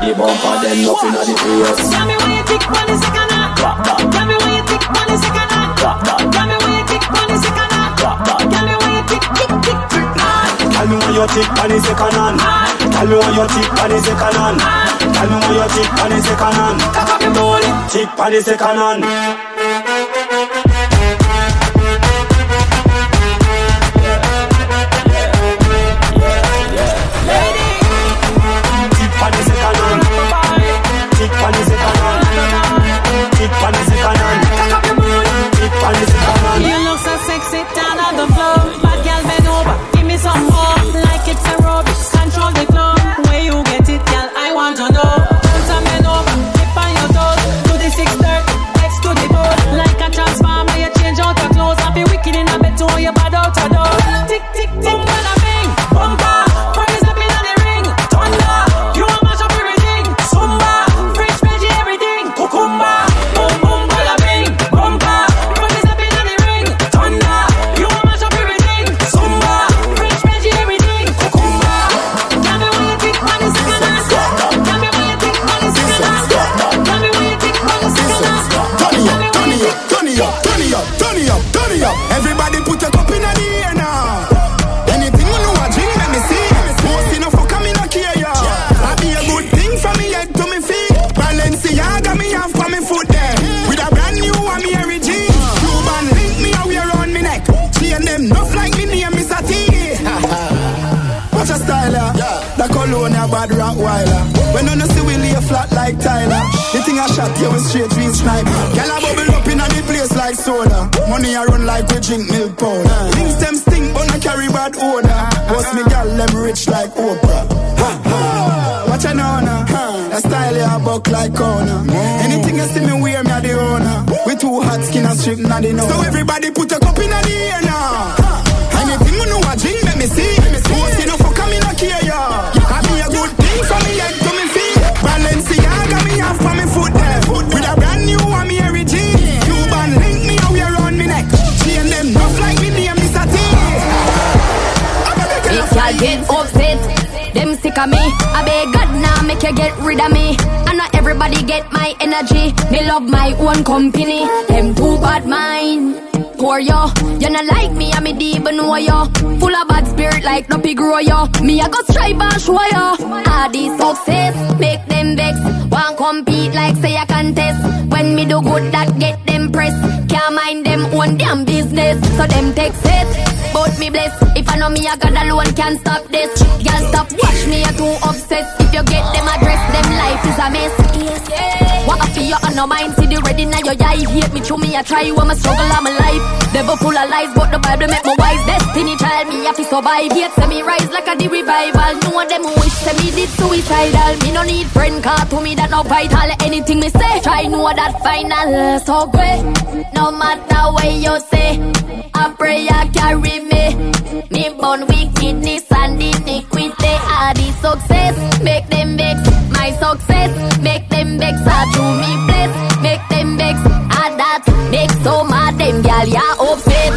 The bumper them nothing at the place. Tell me where you on the second. Tell me where you tick on the second. Tell me where you tick on the second me where your tick on the second hand. Tell me where your tick on the second hand. Tell me where your tick on the second hand. Cock up your. Tick on the second hand. When you no see we lay flat like Tyler. The thing I shot you with straight real snipe. Girl a bubble up in a the place like soda. Money I run like we drink milk powder. Things them stink but I carry bad odor. Boss me girl them rich like Oprah. Ha, ha. Watch a now, nah. That style ya buck like corner. Anything you see me wear, me a the owner. We too hot skin and strip na the know. So everybody put a cup in the air now. Anything you know a drink, let me see. Most enough for coming up here, yeah. I be get upset, them sick of me. I beg God now make you get rid of me. I know everybody get my energy. Me love my own company. Them too bad mind poor, yo. You not like me, I'm a deep know, yo. Full of bad spirit like no big grow, yo. Me, I go strive and show, yo. All these success make them vex. One compete like say a contest. When me do good, that get them press. Can't mind them own damn business. So them take it about me bless If I know me a God alone Can't stop this Girl stop watch me, you too obsessed If you get them address, them life is a mess yeah. What I feel on no mind, see the ready now. your eye. Hate me, through me, I try. When my struggle, I'm alive. Devil pull a lies, but the Bible make me wise. Destiny child, me have to survive. Yet, semi rise like a the revival. No one them wish, semi did suicidal. Me no need friend, car to me that no vital. Anything me say, try know that final. So great, no matter what you say. A prayer carry me. Me born wickedness and iniquity. All the success make them vex. My success make them vex. I do me bless make them vex. I that make so mad them gal ya upset.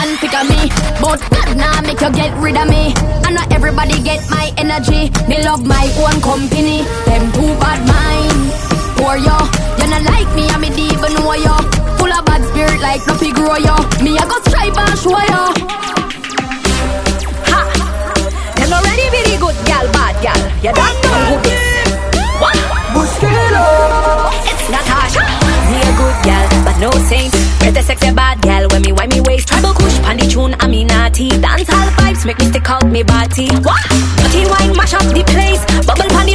And pick on me, but God nah make you get rid of me. I know everybody get my energy. They love my own company. Them too bad mind. Poor yo, you not like me, I'm a demon warrior like no big grow ya. Me I go stripe and show ya. Ha! Them already really good gal, bad gal. You don't know who this. What? Busquero. It's Natasha. Me a good gal, but no saint. Pretty sexy bad gal when me wind me waist. Tribal kush pan tune, I mean naughty. Dancehall vibes make me stick out me body. What? Dirty wine mash up the place. Bubble pan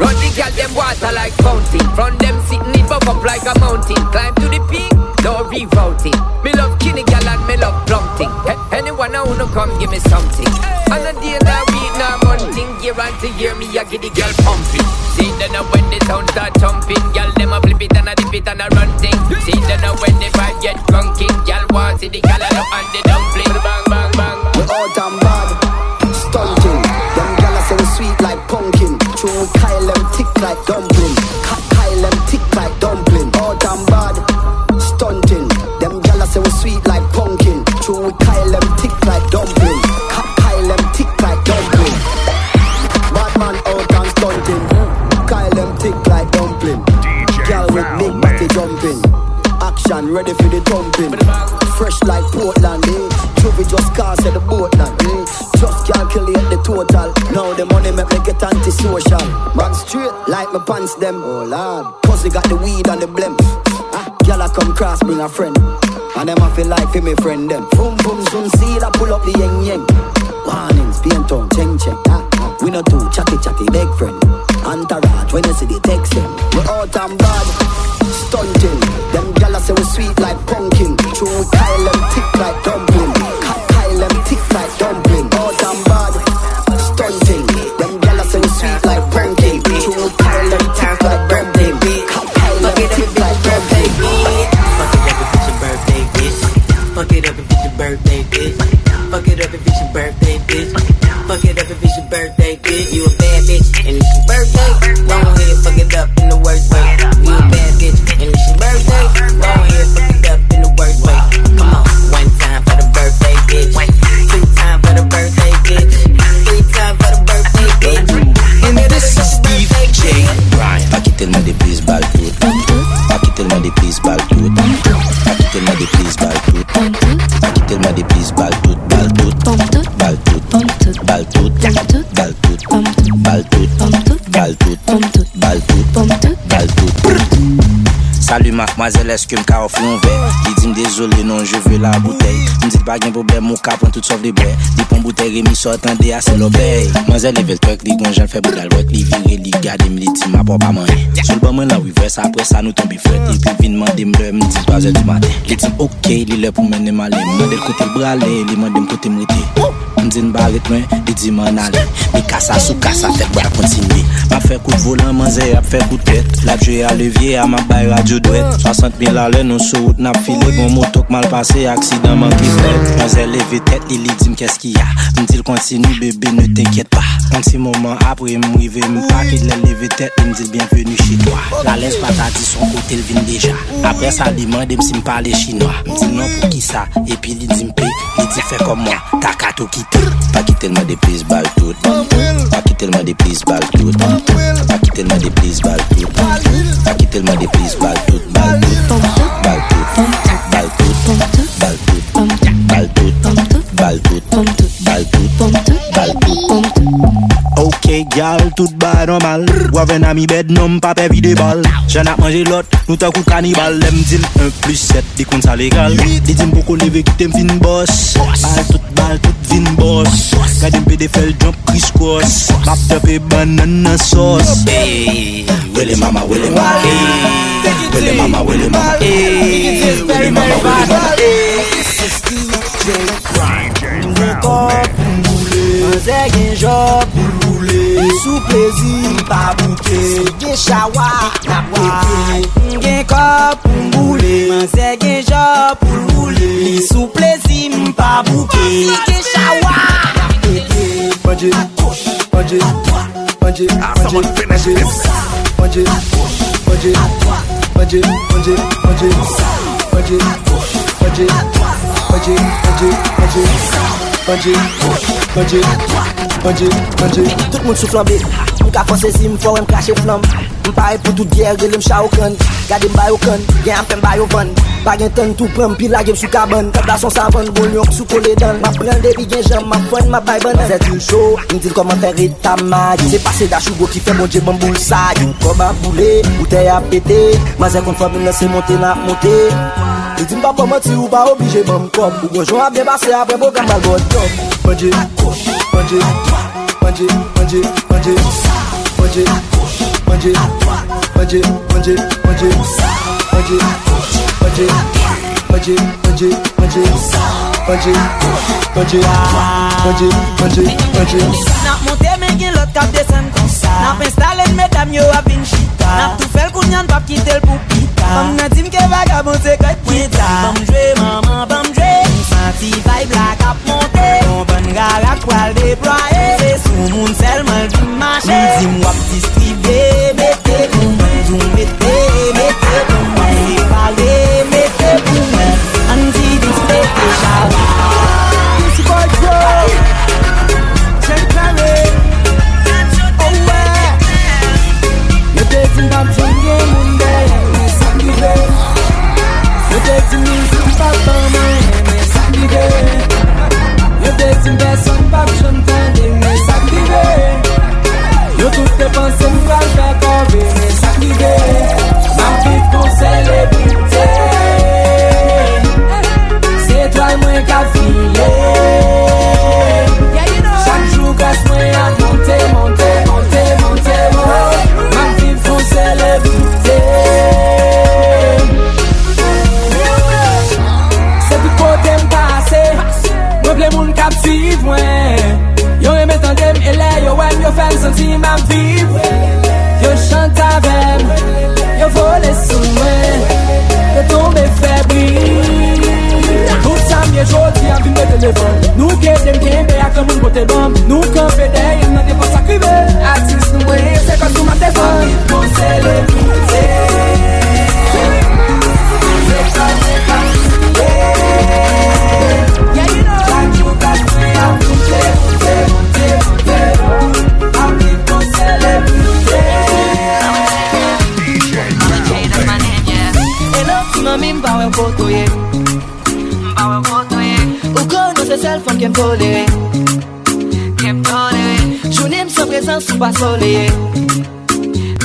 Run the gal them water like fountain. From them sitting it bump up like a mountain. Climb to the peak, no rerouting. Me love kinny gal and me love plumping. Hey, anyone who no come give me something. On the day now week now hunting, year on to year me I get the gal pumping. See the now when the sound start jumping, gal them a flip it and a dip it and a run thing. See the now when the vibe get drunking, gal want see the gal up on the dumpling. cause of the boat now. Mm. Just calculate the total. Now the money make me get antisocial. Man straight, like my pants them. Oh lord, cause they got the weed and the blem. Ah, girl I come cross, bring a friend. And them I feel like fi me friend them. Boom boom soon see I pull up the yeng yeng. Warnings, paint on, cheng cheng. Ah. ah. We not too chatty chatty big friend. Entourage when you see the text them. We all and bad, stunting. Them gyal say we sweet like pumpkin. True, we Kyle them like dumpling. Mas leske m ka ofri yon ver Li di m dezolé non je ve la bouteille. M dit pa gen problem mou ka pran tout sof de bwe Di pon bouteille remi sotan de ase l'obey Man zè level twek li gonjan fe boudal wek Li vire li gade m li ti ma po pa man Sol ba man la wives apre sa nou tombe fret Li pi vinman dem le m di 3 e du maten Li di m ok li le pou men ne male M mandel kote brale li mandem kote m rete M di n baret men li di man ale Mi kasa sou kasa tek wak kontinue Ma fe kout volan man zè ap fe kout tet La dje a levye a ma bay radio dwet 60 Mèt bin la lè nou sou wout nap file Gon motok mal pase, aksidan man ki fè Mwen zè leve tèt, li li di m kès ki ya? M til kontinu bebe, ne t'enkyèt pa An ti mouman apre mwive Mpakid le leve tet Mwen dil bienvenu chi toa La lez patati son kote l vin deja Apre sa demande msi mpale chinois Mdi nan pou ki sa Epi li di mpe Li di fe kom mwa Takato kite Paki telman de plis bal tout Paki telman de plis bal tout Paki telman de plis bal tout Paki telman de plis bal tout Bal tout Bal tout Bal tout Bal tout Bal tout Bal tout Bal tout Bal tout Bal tout Ok, gal, tout ba normal Wave nan mi bed, nan pa pe vide bal Jan ap manje lot, nou ta kout kanibal Lem dil 1 plus 7, di kon sa legal Di dim pou kon leve ki tem fin boss Bal tout bal, tout vin boss Gade mpe de fel jump, kris kos Map tepe banana sos Hey, wele mama, wele mama Hey, wele mama, wele mama Hey, wele mama, wele mama Hey, sesti, jel Mwen kop, mboule Mwen zè gen jop, mboule Sou plezi, pa bouke. Gen chawa, na pwete Gen kop, mboule. Man se gen jop, mboule. Sou plezi, pa bouke. Gen chawa, na pwete Panje, panje, panje ah, Someone finish it Panje, panje, panje Panje, panje, panje Panje, panje, panje Panje, panje, panje Anje, anje Tout moun sou flambe. Mou ka fonse si mou fò wè m krashe ou flam. M pare pou tout gyer relè m chaw kon. Gade m bayo kon, gen ap fèm bayo van. Bagen ton tou prèm, pi lage m sou kaban. Kèp la son savan, goun yon sou kole dan. Ma pren debi gen jèm, ma fon, ma bay ban. Zè tou chou, m dil koman fè red ta magi Se pase da chou go ki fè moun dje m boul sa. Yon kom ap boule, boutè ap pète Ma zè kon fò m lese monte na monte. E di m pa pò mò ti ou pa obije m m kom. Ou gwen jò ap debase apre bo gamba l god tom Manje, manje, manje, manje, manje, manje, manje, manje, manje, manje, manje, manje, manje, manje, manje, manje, manje, manje, manje, manje. Nap monte men gen lot kap desen kon sa Nap installe medam yo ap vin chita Nap tou fel koun yan pap kitel pou pita Bam nan dim ke vagabon se koy pweta Bam jwe maman bam jwe Santi vibe la kap monte Gara kwa l deploye Se sou moun selman di mache Mou di mwap diski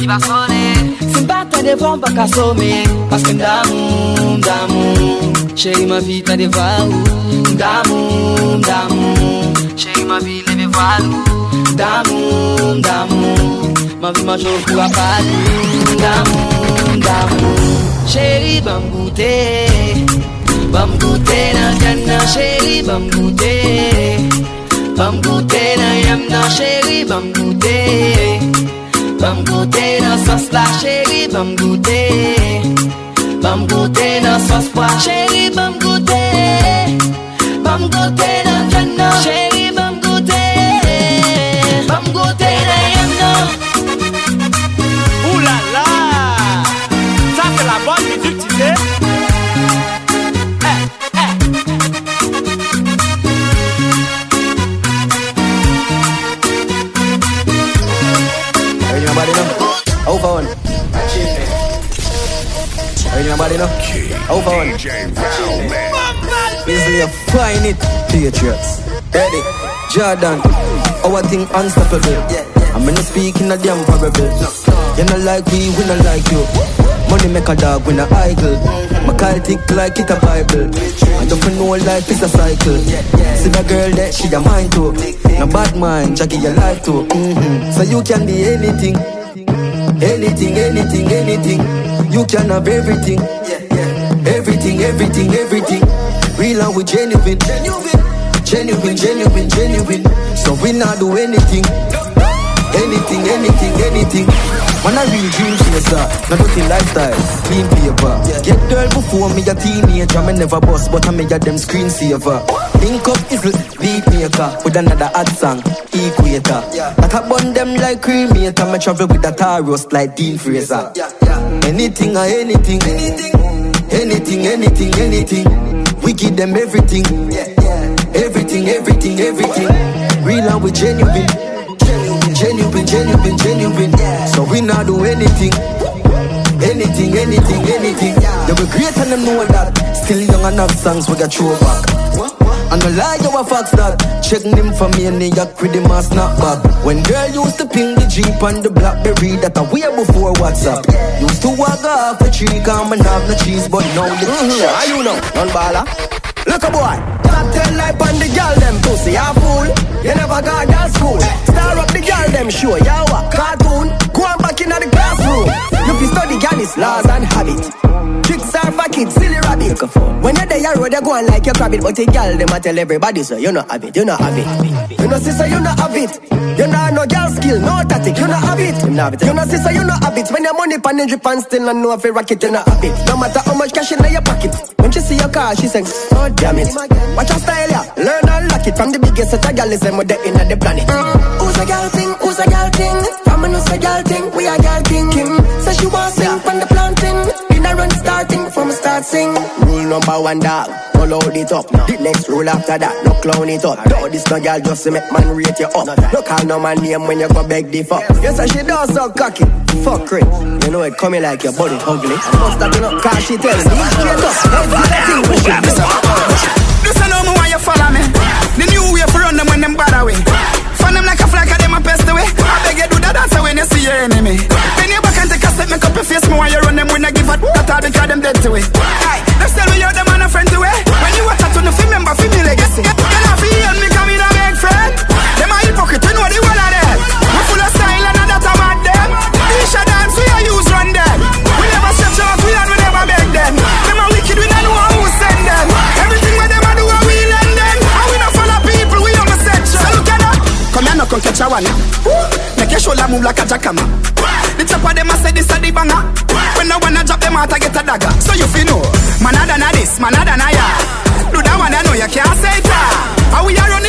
va soleil celebrite Yeah, you know Chaque jour kat mwen an monte, monte, monte, monte An vin kon celebrite se sel fòm kem tolere Kem tolere Jounem se prezant sou pa soleye Pi pa soleye Si mbata devon pa ka someye Paske mdamou, mdamou Chéri ma vi ta devalou Mdamou, mdamou ma vi leve valou Mdamou, mdamou Ma vi manjou kou apalou Mdamou, mdamou Chéri bam goute Bam goute nan jan nan chéri bam goute Bam goute nan yam nan chéri bam goute Bam goute nan sos la chéri bam goute Bam goute nan sos pwa chéri bam goute Bam goute nan jan nan Ready nobody know? How far one? Easily find it, Patriots. Ready? Jordan, our thing unstoppable. I'm gonna speak in a damn parable. You not like we, we not like you. Money make a dog, we not idle. My call tick like it a Bible. I don't know life is a cycle. See the girl that she a mind too. No bad mind, Jackie your life too. hmm So you can be anything, anything, anything, anything. You can have everything, everything, everything, everything. Real and we genuine, genuine, genuine, genuine. So we not do anything. Anything, anything, anything. Man, a real dream chaser, no dirty lifestyle, clean paper. Get girl before me a teenager, me never bust, but I me a them screensaver. Link up isle, beat maker, with another ad song, equator. That I bun them like cremator, me travel with a tar roast like Dean Fraser. Anything or anything, anything, anything, anything. anything. We give them everything, everything, everything, everything. Real and we genuine genuine, genuine, genuine. So we not do anything. Anything, anything, anything. They were great and them know that. Still young and have songs we got throw back. And no lie, you a fox that. Check him for me and yak with the mask snap back. When girl used to ping the Jeep and the Blackberry that a way before WhatsApp. Used to walk off the tree, come and have no cheese, but now the mm-hmm. How you know? Non baller. Look a boy. Top ten life on the girl them pussy a fool. You never got girl school. Star up the girl them show you what cartoon. Go on back in the classroom. You fi study girl laws and habit. Tricks are for kids, silly rabbit. When you're there, road you go on like your rabbit, but the girl them a tell everybody so you not have it, you not have it. You know sister, you not have it. You not no girl skill, no tactic, you not have it. You not have it. You know sister, you not have it. When your money pan the drip and still not know if you rock it, you not have it. No matter how much cash in your pocket. When she see your car, she sings, oh damn it. Watch her style, yeah. Learn and lock it from the biggest set of girl is them with the in the planet. Who's a girl thing? Who's a girl thing? From a no say girl thing, we a girl king. Kim say she want sing from the planting. In a run starting from start sing. Rule number one dog, follow it up. The next rule after that, no clown it up. No, this no girl just to make man rate you up. No call no man name when you go beg the fuck. Yes, and she does so cocky. Fuck it. You know it coming like your body ugly. Must that you know, cause she tell me straight up. Everything should be This I know me why you follow me. The new way for run them when them bad away. Fun them like a flag, and them a pest away. I beg you do that dance when you see your enemy. Bend your back and take a step, make up your face. Me while you run them when I give a that all because them dead to it. Aye, them still we out them and a friend to it. When you watch out to no film member, feel me legacy. Come here, no come a one. Make your shoulder move like a jackhammer. The top of them a say this a the banger. When no one a drop them out, I get a dagger. So you feel know, man than a this, man than a ya. Do that one, I know you can't say it. How we are on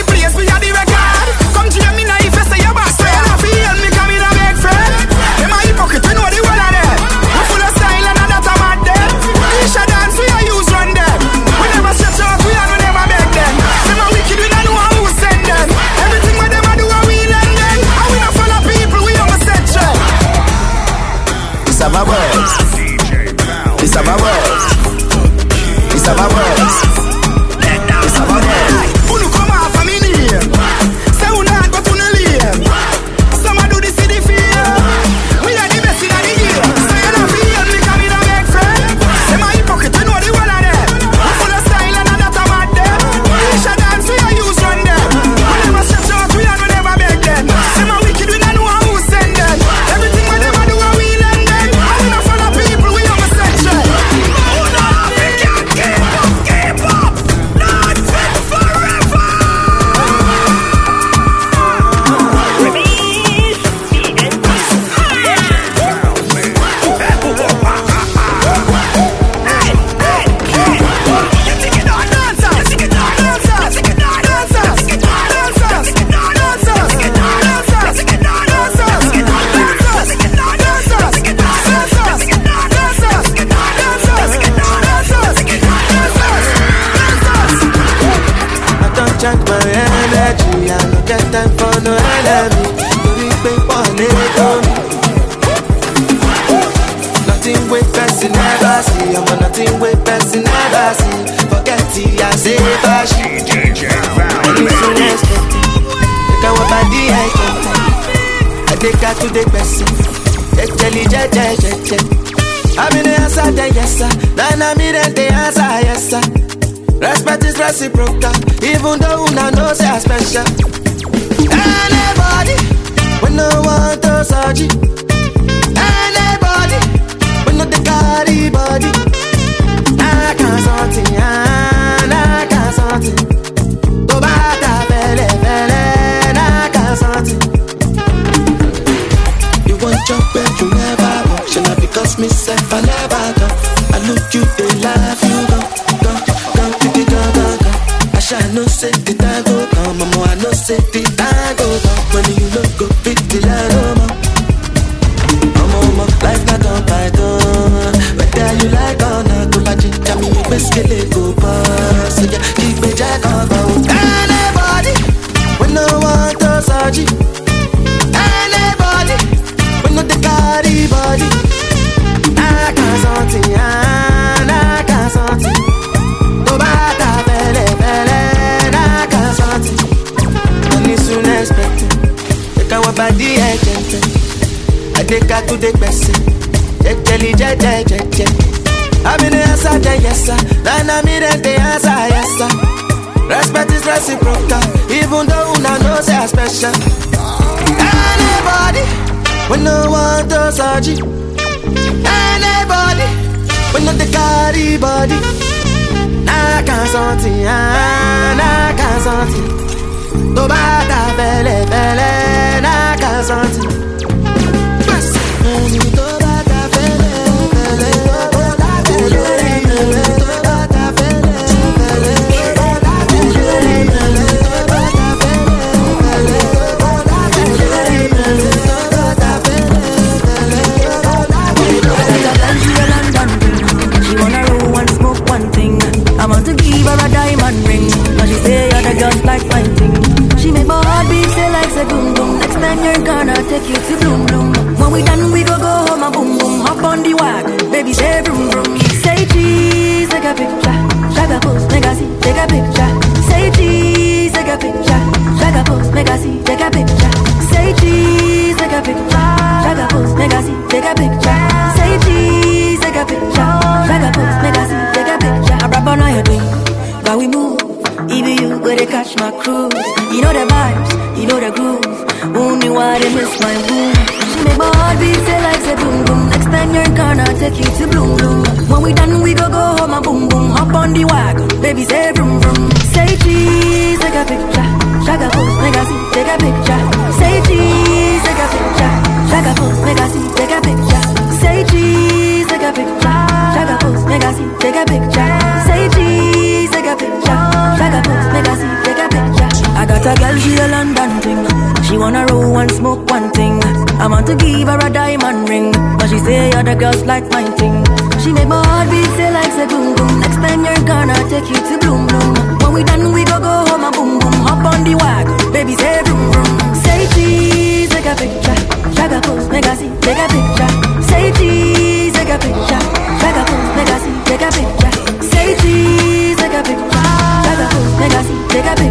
I take her to the person. Jejeli, jeje, jeje. I'm in the answer, then yes sir. Then I'm in the answer, yes sir. Respect is reciprocal, even though una know say I special. Anybody, when no one to search. Anybody, when no the carry body. I can't something, I can't something. Me I never go. I look you, they laugh you go, go, go, go, go, go, go. I shall no say the time go come, mama. I know say the reciprocal, even though una know say I special. Anybody, when no one to search. Anybody, when not the carry body. I can't something, I can't something. Tó bá ta fẹ́lẹ́ fẹ́lẹ́, I can't something. Time you're gonna take you to bloom bloom. When we done, we go go home and boom boom. Hop on the wagon, baby say vroom vroom. Say cheese, take a picture. Shaka pose, make I see, take a picture. Say cheese, take a picture. Shaka pose, make I see, take a picture. Say cheese, take a picture. Shaka pose, make I see, take a picture. Say cheese, take a picture. Shaka pose, make I see, take a picture. I rap on all your thing, but we move. Even you go to catch my cruise. You know the vibes, you know the groove. Only why they miss my move. She make my heart beat say like say boom boom. Next time you're gonna take you to bloom bloom. When we done, we go go home and boom boom. Hop on the wagon, baby say vroom vroom. Say cheese, take a picture. Shaka pose, make I see, take a picture. Say cheese, take a picture. Shaka pose, make I see, take a picture. Say cheese, take a picture. Shaka pose, make I see, take a picture. Say cheese, take a picture. Shaka pose, make I see, take a a girl, she a London thing. She wanna roll and smoke one thing. I want to give her a diamond ring, but she say other girls like mine thing. She make my heart beat say like say boom boom. Next time you're gonna take you to bloom bloom. When we done, we go go home and boom boom. Hop on the wagon, baby say vroom vroom. Say cheese, take a picture. Shaka pose, make see, take a picture. Say cheese, take a picture. Shaka pose, make see, take a picture. Say cheese, take a picture. Shaka pose, make see, take a picture.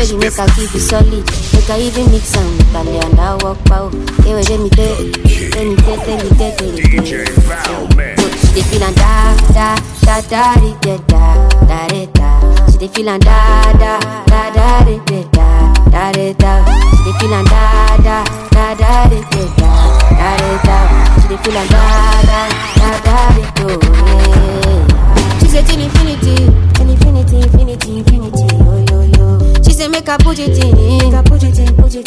Baby make her keep it solid Make her even mix am with her lay and her walk pow well, let me tell Let me tell, let me tell, tell me tell She dey feel and da, da, da, da, di, da, da, da, di, da She dey feel and da, da, da, da, di, da, da, da, di, da She dey feel and da, da, da, da, di, da, da, di, da She dey feel and da, da, da, da, di, do, yeah She say till infinity, till infinity, infinity, infinity,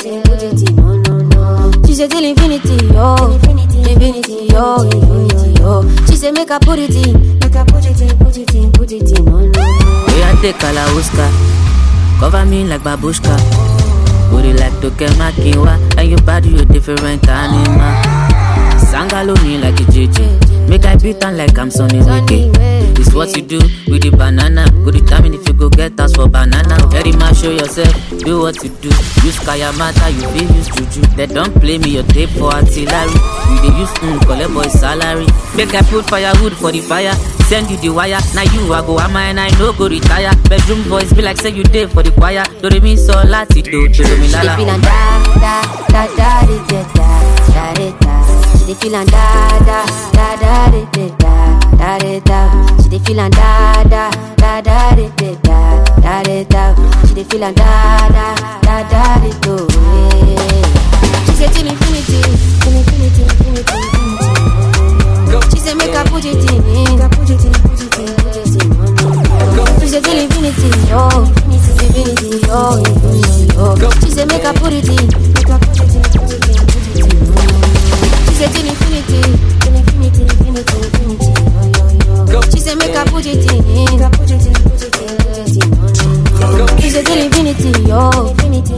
in, put it in, no, no, no. She say till infinity, yo, infinity, infinity, yo, infinity, yo She say make her put it in, make her put it in, put it in, put it in, no, no, no. We are take Kalauska, cover me like babushka. Booty like Toke Makinwa, and your body you different animal. Sangalo me like a JJ, make I beat on like I'm Sonny Wiki. It's what you do with the banana. Good determine if you go get us for banana. Very much show yourself, do what you do. Use Kayamata, you feel use do. They don't play me your tape for artillery. We dey use mm, collect boy salary. Make I put firewood for the fire. Send you the wire, now you I go am and I no go retire. Bedroom voice be like say you dey for the choir. Do re mi so lati do, do She la la. feel and da, da, da, da, da, da, da, di, da She and da, da, da, da, da, da, da, da She dey feel and da, da, da, da, di, da, da, di, da She dey feel and da, da, da, da, di, do, She say till infinity, till infinity, infinity, infinity She say make her put it in, her put it in, put it in, put it in, She say till infinity, oh, infinity, oh, infinity, oh She say make her put it in, make her put it in, put it in, put it in, She say till infinity, till infinity, infinity, infinity, oh, yo, yo She say make her put it in, make her put it in, put it in, put it in, no, no She infinity, yo, infinity,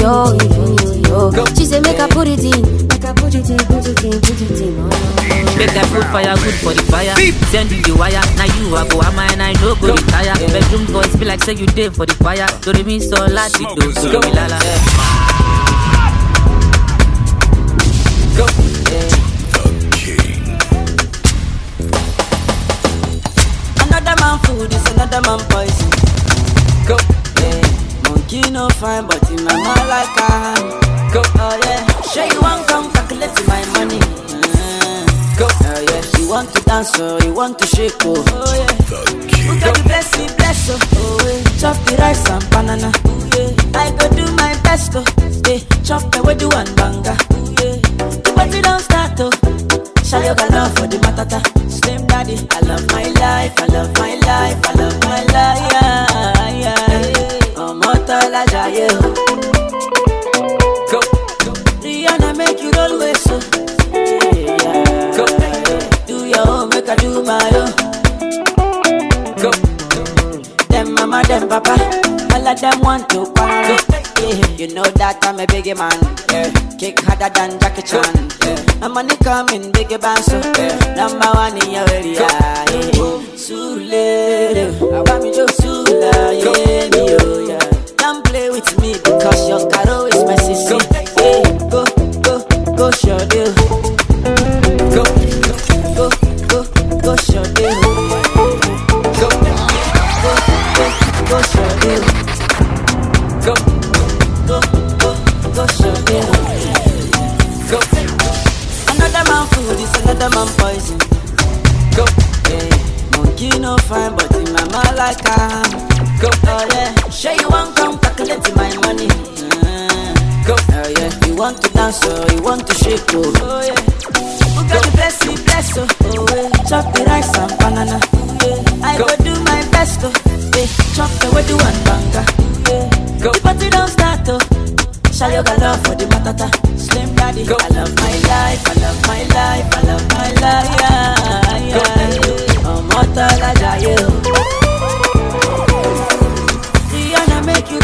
yo, infinity, yo She say make her put it in, make her put it in, put it in, put it in, no, no, Make I put firewood for the fire. Send you the wire. Now you I go am I and I no go retire. Bedroom voice be like say you dey for the choir. Do re mi so lati do, do re mi food is another man poison. Go. Yeah. Monkey no fine, but in my mind like a hand. Go. Oh yeah. Sure you want come calculate my money. Go. Oh yeah. You want to dance oh, you want to shake oh. Oh yeah. Who got the bless me bless oh. Oh yeah. Chop the rice and banana. Ooh, yeah. I go do my best oh. Yeah. Chop the do and banga. Ooh, yeah. The party don't start oh. Show your love for the matata. Slim daddy, I love my life, I love my life, I love my life. Yeah, yeah. Ọmọ tọ́lá jayé o. Go. Rihanna make you roll with so. Yeah. Go. Do your own, make I do my own. Go. Them mama, them papa, of them want to quarrel. Yeah. You know that I'm a biggie man. Yeah. Kick harder than Jackie Chan. Yeah. My money coming, biggie band so. Yeah. Number one in your area. Yeah. Sule, I want me to Sula, yeah, me, oh, yeah. with me because your caro is my sister. Like I'm. Go, oh yeah, sure you want come calculate my money. Uh, go, oh yeah, you want to dance or you want to shake oh, oh yeah. Who got the bless you, bless oh, oh yeah. Chop the rice and banana, yeah. I go. do my best oh, yeah. Chop the way do one banga, yeah. Go, the party don't start oh. Show you got love for the matata, slim daddy. Go. I love my life, I love my life, I love my life, yeah, yeah. I'm mortal, I die, yeah.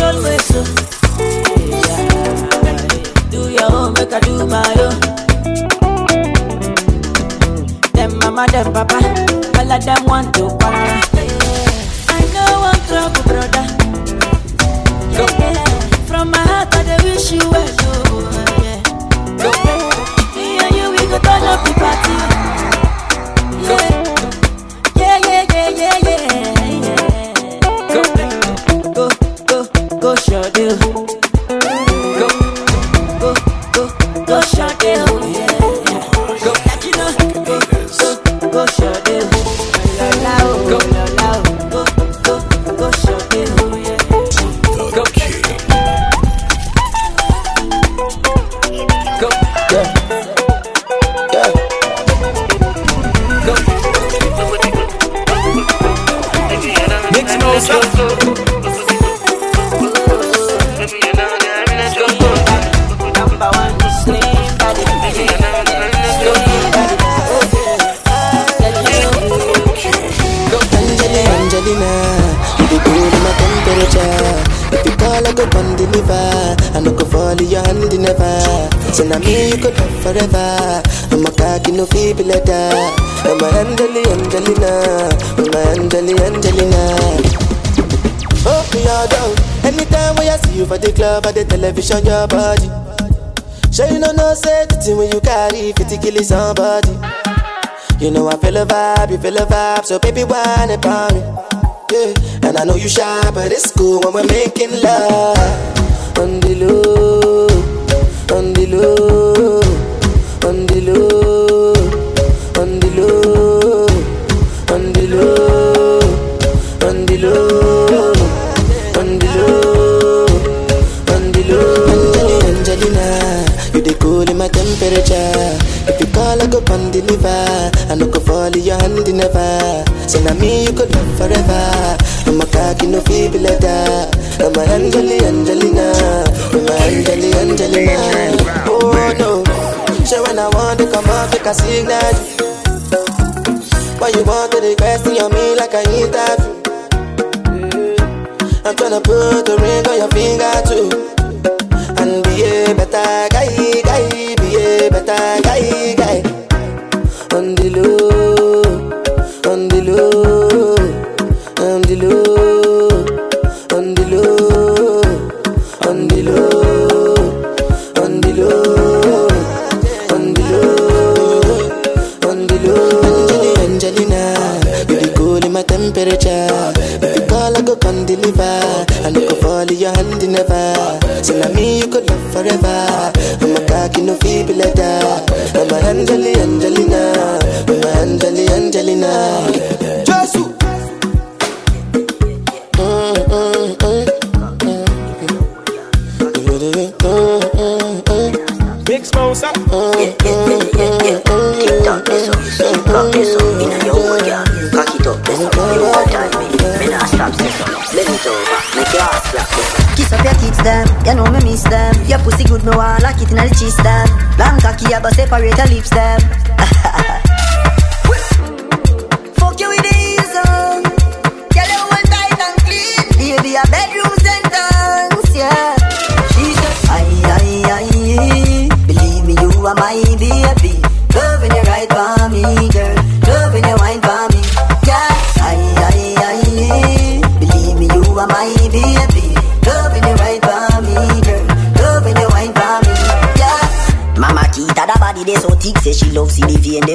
Roll with so. Yeah. Do your own, make I do my own. Them mama, them papa, all of them want to partner. I know one trouble, brother. Go. From my heart, I dey wish you well. Oh, yeah. Me and you, we go turn up the party. So now me you could love forever. I'm a cocky no feeble letter. I'm a Angeli, Angelina. I'm a Angeli, Angelina. Oh, all down. Anytime when I see you for the club or the television, your body. Sure you know no say the thing when you carry 50 kill somebody. You know I feel a vibe, you feel a vibe, so baby whine about me. Yeah, and I know you shy, but it's cool when we're making love. On the low, on the low, on the low, on the low, on the low, on the low, on the low, on the low. Angelina, you the cool in my temperature. If you call, I go come deliver. I no go fall in your hand never. Say na me you could love forever. I'm a cocky no feeble letter. I'm a Angeli Angelina. I'm a Angeli Angelina. Oh no, say when I want to come up, make a signal. Why you want to request on me like I need that? Mm. I'm tryna put a ring on your finger too and be a better guy, guy, be a better guy.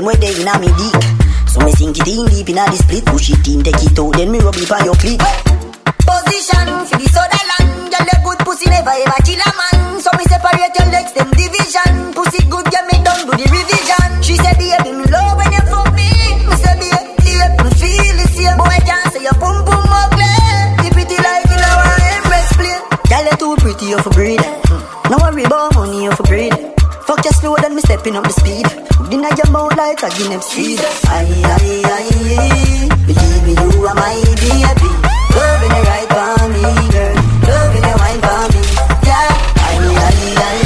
Where they in me dick. So me sink it in deep in a the split, push it in, take it out, then me rub it on your clit. Position for the soda land, girl your good pussy never ever kill a man. So me separate your legs, them division. Pussy good, girl me done do the revision. She said, baby, me love when you fuck me. Me say, baby, me feel the same. Boy stepping up the speed. Dinner your mouth like a guinea seed. Aye, aye, aye, believe me, you are my baby. Loving it right for me, girl. Loving it wine for me. Yeah, aye, aye, aye,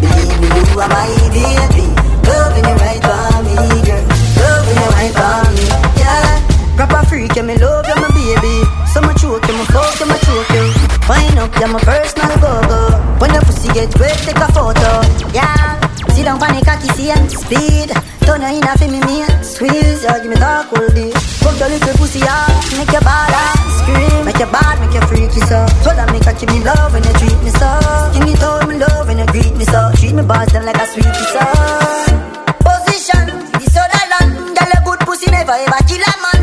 believe me, you are my baby. Loving it right for me, girl. Loving it right for me. Yeah, proper freak, yeah, me love you, my baby. So much choke you, my fuck you, my choke you. Wind up, you're my personal go-go. When your pussy get wet, take a photo. Down on the cocky, see speed. Turn her in a me, me squeeze. Yeah, give me that cold deal. Fuck your little pussy, yeah. Make your bad ass scream. Make your bad, make your freaky so. Make her give me love when you treat me so. Give me told me love when you greet me so. Treat me boss them like a sweetie so. Position, this other land. Girl, a good pussy never ever kill a man.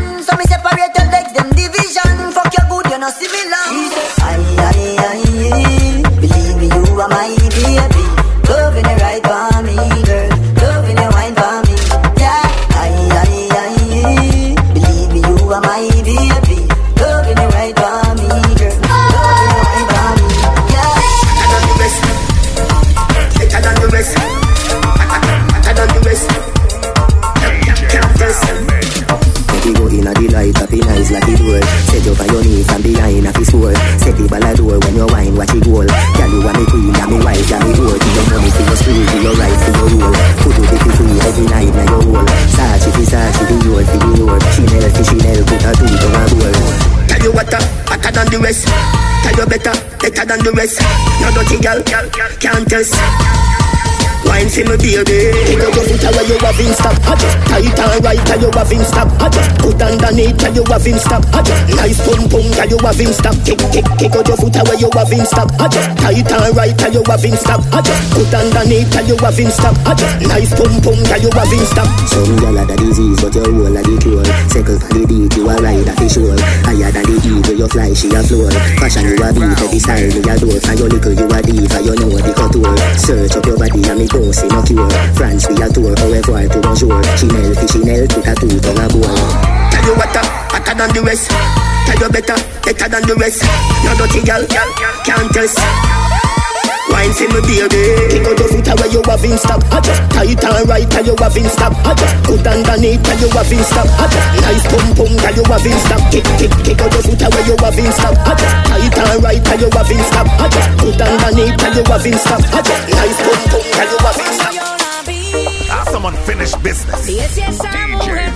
Rest. Tell you better, better than the rest. No dirty girl, can't test. Wine for me baby. Take out your foot away you have in stop Adjust tight and right tell you have in stop Adjust put underneath tell you have in stop Adjust nice pum pum tell you have in stop Kick kick kick out your foot away you have in stop Adjust tight and right tell you have in stop Adjust put underneath tell you have in stop Adjust nice pum pum tell you have in stop Some gyal had a disease but your whole a the cure Second for the beat you a ride a fish roll. Higher than the heat where you fly she a floor. Fashion you a beat every style me a door For your little you a diva you know the couture Search up your body and me go see no cure France we a tour however to bonjour Chanel fi Chanel put a two tongue a bowl Tell you what, uh, better than the rest. Tell you better, better than the rest. No dirty girl, can't test. Wine for me baby. Kick out your foot away you have in stop Adjust tight and right tell you have in stop Adjust good underneath tell you have in stop Adjust nice pum pum tell you have in stop Kick kick kick out your foot away you have in stop Adjust tight and right tell you have in stop Adjust good underneath tell you have in stop Adjust nice pum pum tell you have in stop Haz some unfinished business. Si es esa mujer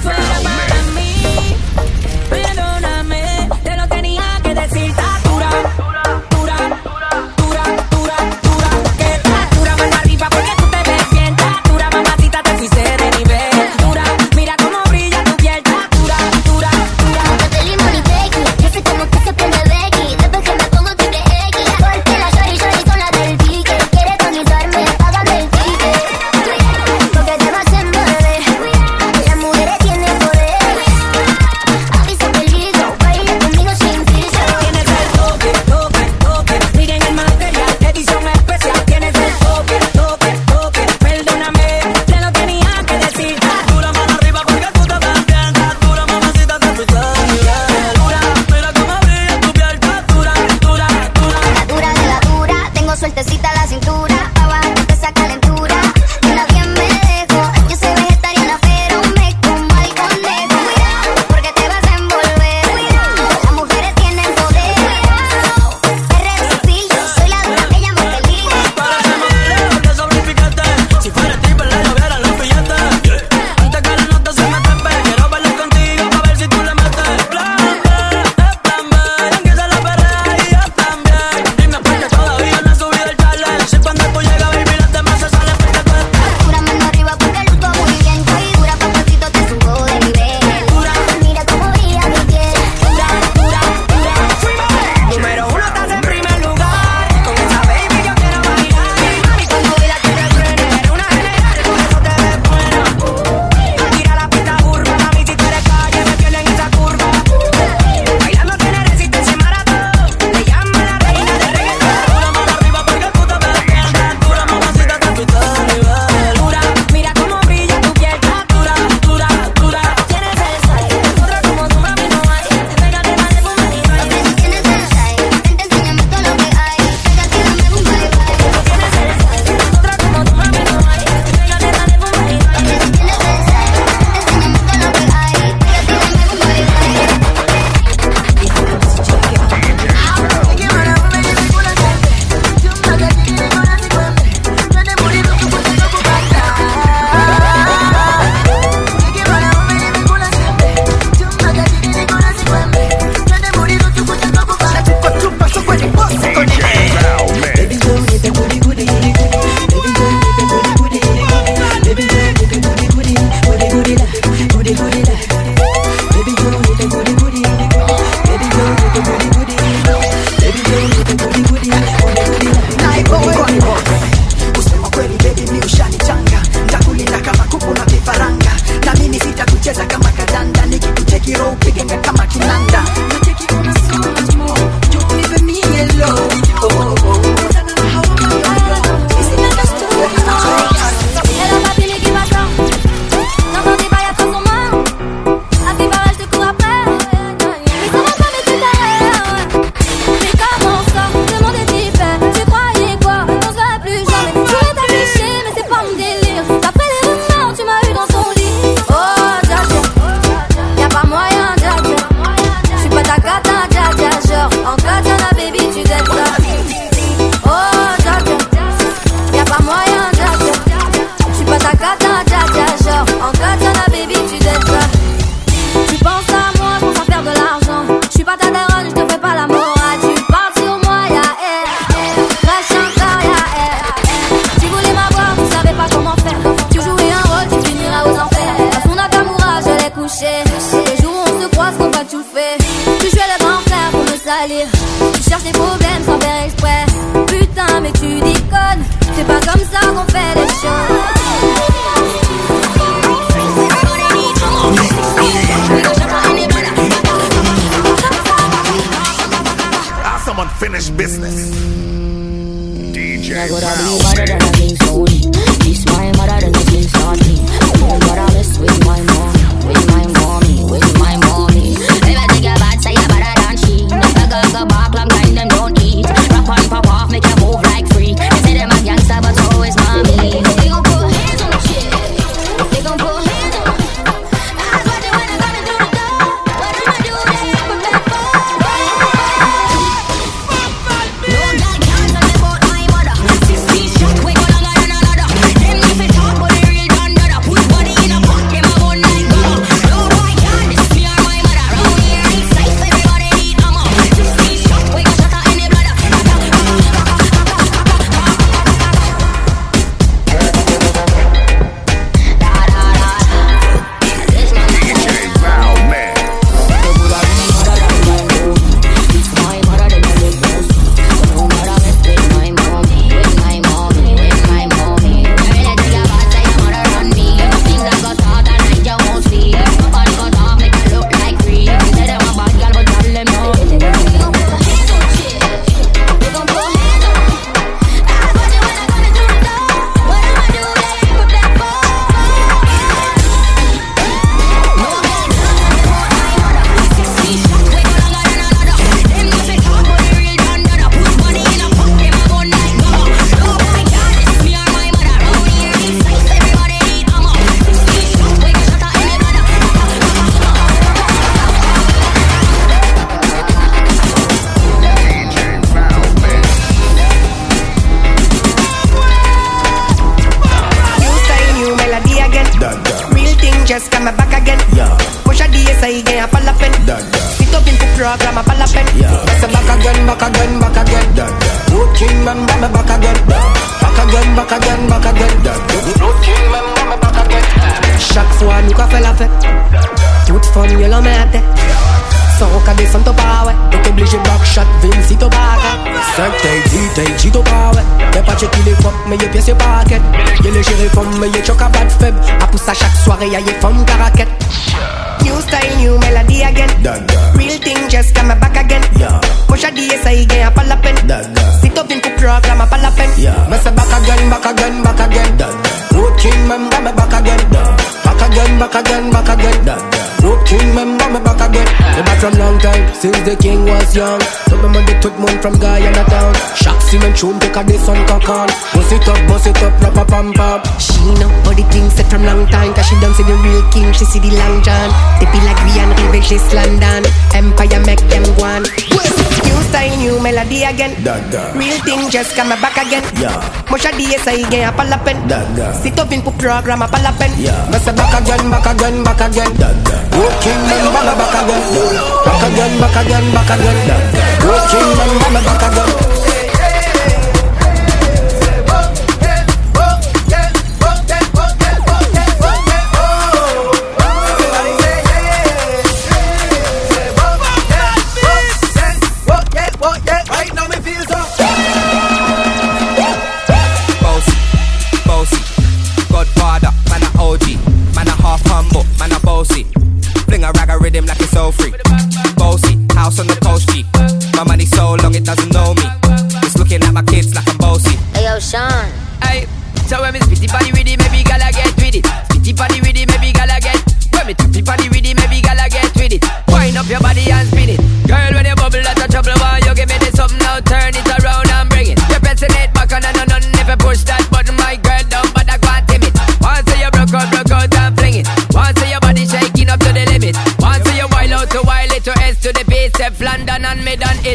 Chaque fois nous qu'a fait la fête, toute femme y'a la merde. Sans pas, obligé de back shot, vim si ton 5 take, 10 take, j'y. Y'a pas checké les mais y'a pièce y'a paquet. Y'a les gérés mais y'a choc à battre faible. À pousser à chaque soirée, y'a y'a femmes. new style, new melody again. Real thing, just come back again. Push a DSI, get a palapin. Sit up in Kupra, come a palapin. Massa back again, back again, back again. Road king, member, me back again. Back again, back again, back again. Road king, member, me back again. Me back from long time, since the king was young. So me money took moon from Guyana town. Shock cement tune, take a this on cock on. Bust it up, bust it up, rap a pump up. She know all the things set from long time, cause she done see the real king, she see the long john. Tippy like Rian, Rivichis, London. Empire make them go on. New style, new melody again. Dada. Real thing just come back again. Yeah. Much DSI again, a palapen. Daga. Sit up in program, a palapen. Yeah. Must back again, back again, back again. Daga. Good kingdom, back again. Back again, back again, back again. Good kingdom, back again.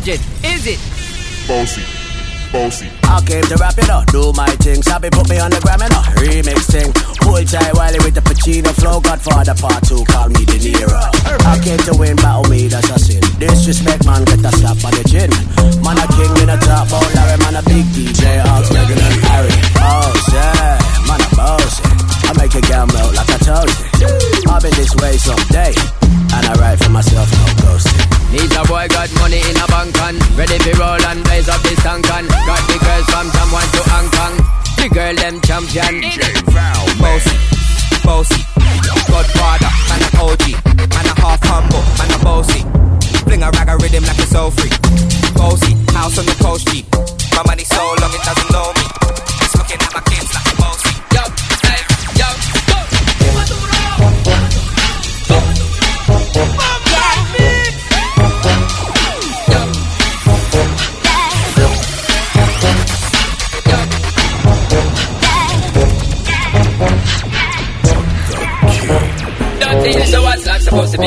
budget? Is it? Bossy. Bossy. I came to rap it up, do my thing. Sabi put me on the gram and a remix thing. Pull tight Wiley with the Pacino flow. Godfather part two, call me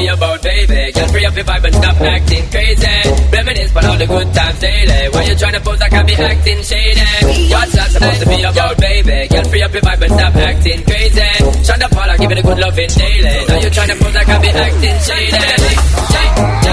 me about baby. Just free up your vibe and stop acting crazy. Reminisce about all the good times daily. Why you tryna pose, I Can't be acting shady. What's that supposed to be about, baby? Girl, free up your vibe and stop acting crazy. Shut up, all I give it a good loving daily. Now you tryna pose, I Can't be acting shady.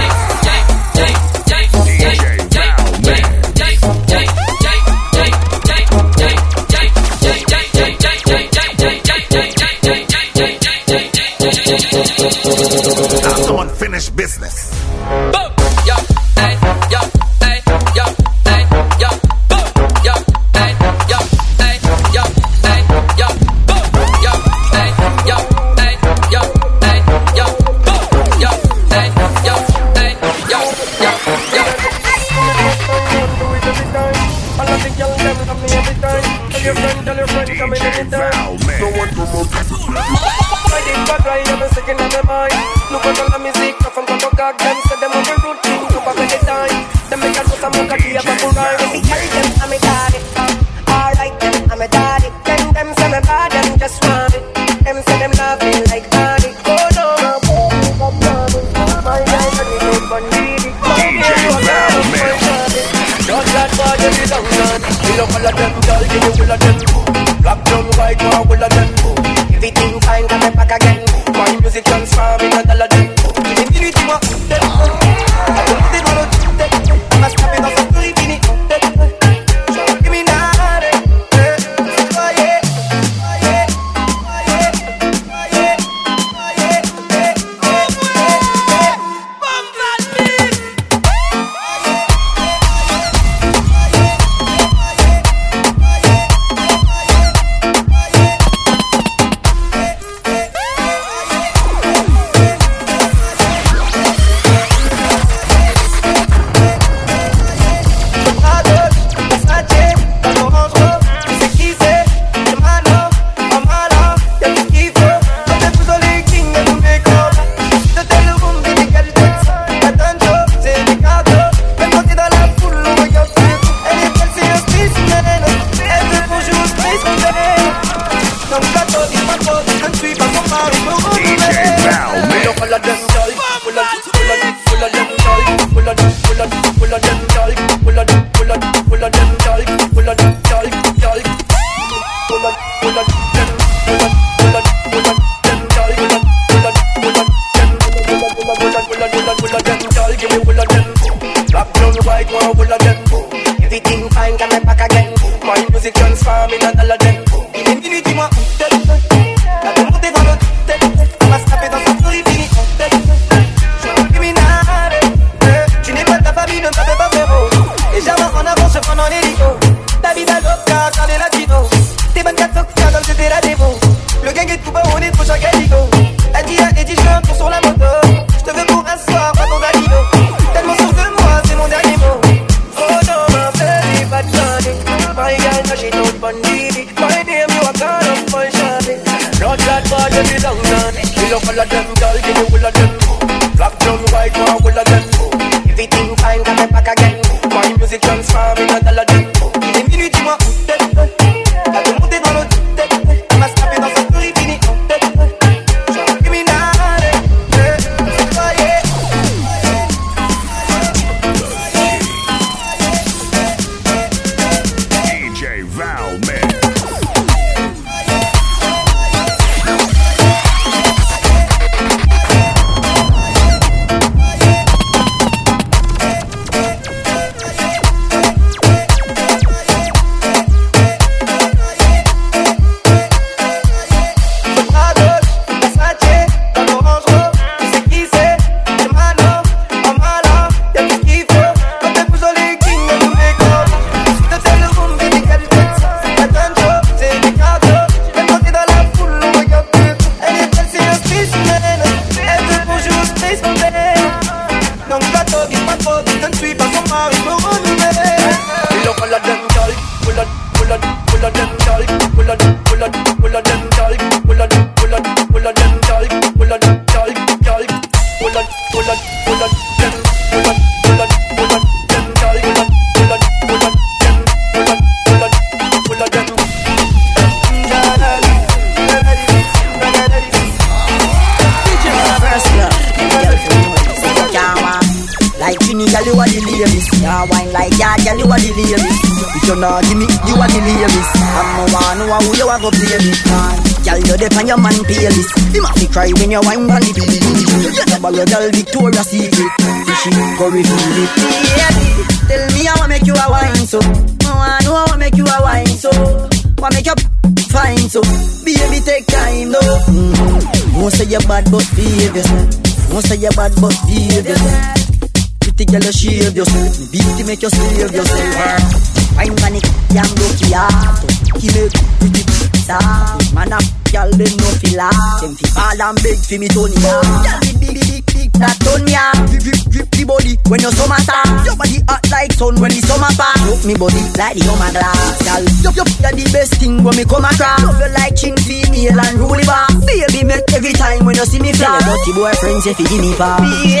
Fall fi me Tony. Girl, big, big, big, big, that Tony ya. Grip, grip, grip the body when your summer start. Your body hot like sun when the summer pass. Look me body like the summer glass. Girl, yup, yup, you're the best thing when me come across. Love you like chin female and rule it back. Baby, make every time when you see me fly. Tell your boyfriends if you give me far. Baby,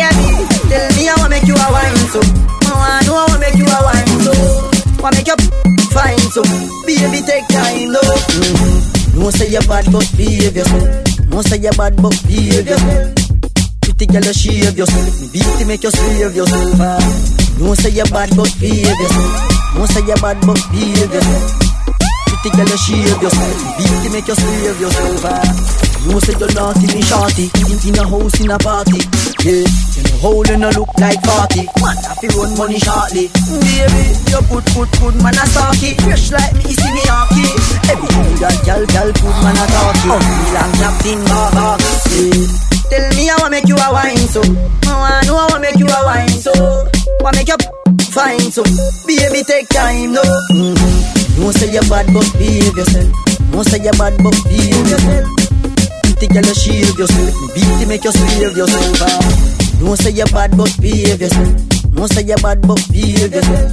tell me I wanna make you a wine so. I know I wanna make you a [LAUGHS] wine so. Wanna make you fine so Baby take time though mm-hmm. No say you're bad but behave yourself No say you bad but behave yourself. Pretty girl you shave yourself. Me beat to make you slave yourself. Ah. No say you bad but behave yourself. No say you bad but behave yourself. Pretty girl you shave yourself. Me beat to make you slave yourself. Ah. No say you naughty me shorty. In, in a house in a party. Yeah hole and a look like 40 Man I fi run money shortly. Baby you put put put man a stocky Fresh like me see me hockey. Every time that gal gal put man a talkie. Oh. Me long captain bar yeah. Tell me how I make you a wine so. I know I wanna make you a wine so. Wanna make you fine so. Baby take time no mm-hmm. No say you bad but behave yourself. No say you bad but behave yourself. Pretty girl, you shave yourself. Beat to make you slave yourself. Ah. No say you bad, but behave yourself. No say you bad, but behave yourself.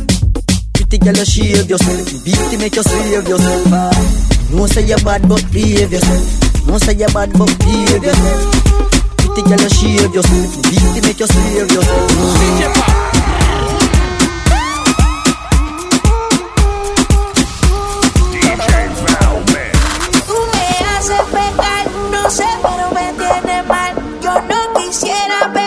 Pretty girl, you shave yourself. To make you slave yourself. No say you bad, but behave yourself. No say you bad, but behave yourself. Pretty girl, you shave yourself. To make you slave yourself. Pecar, no sé, pero me tienes mal. Yo no quisiera pensar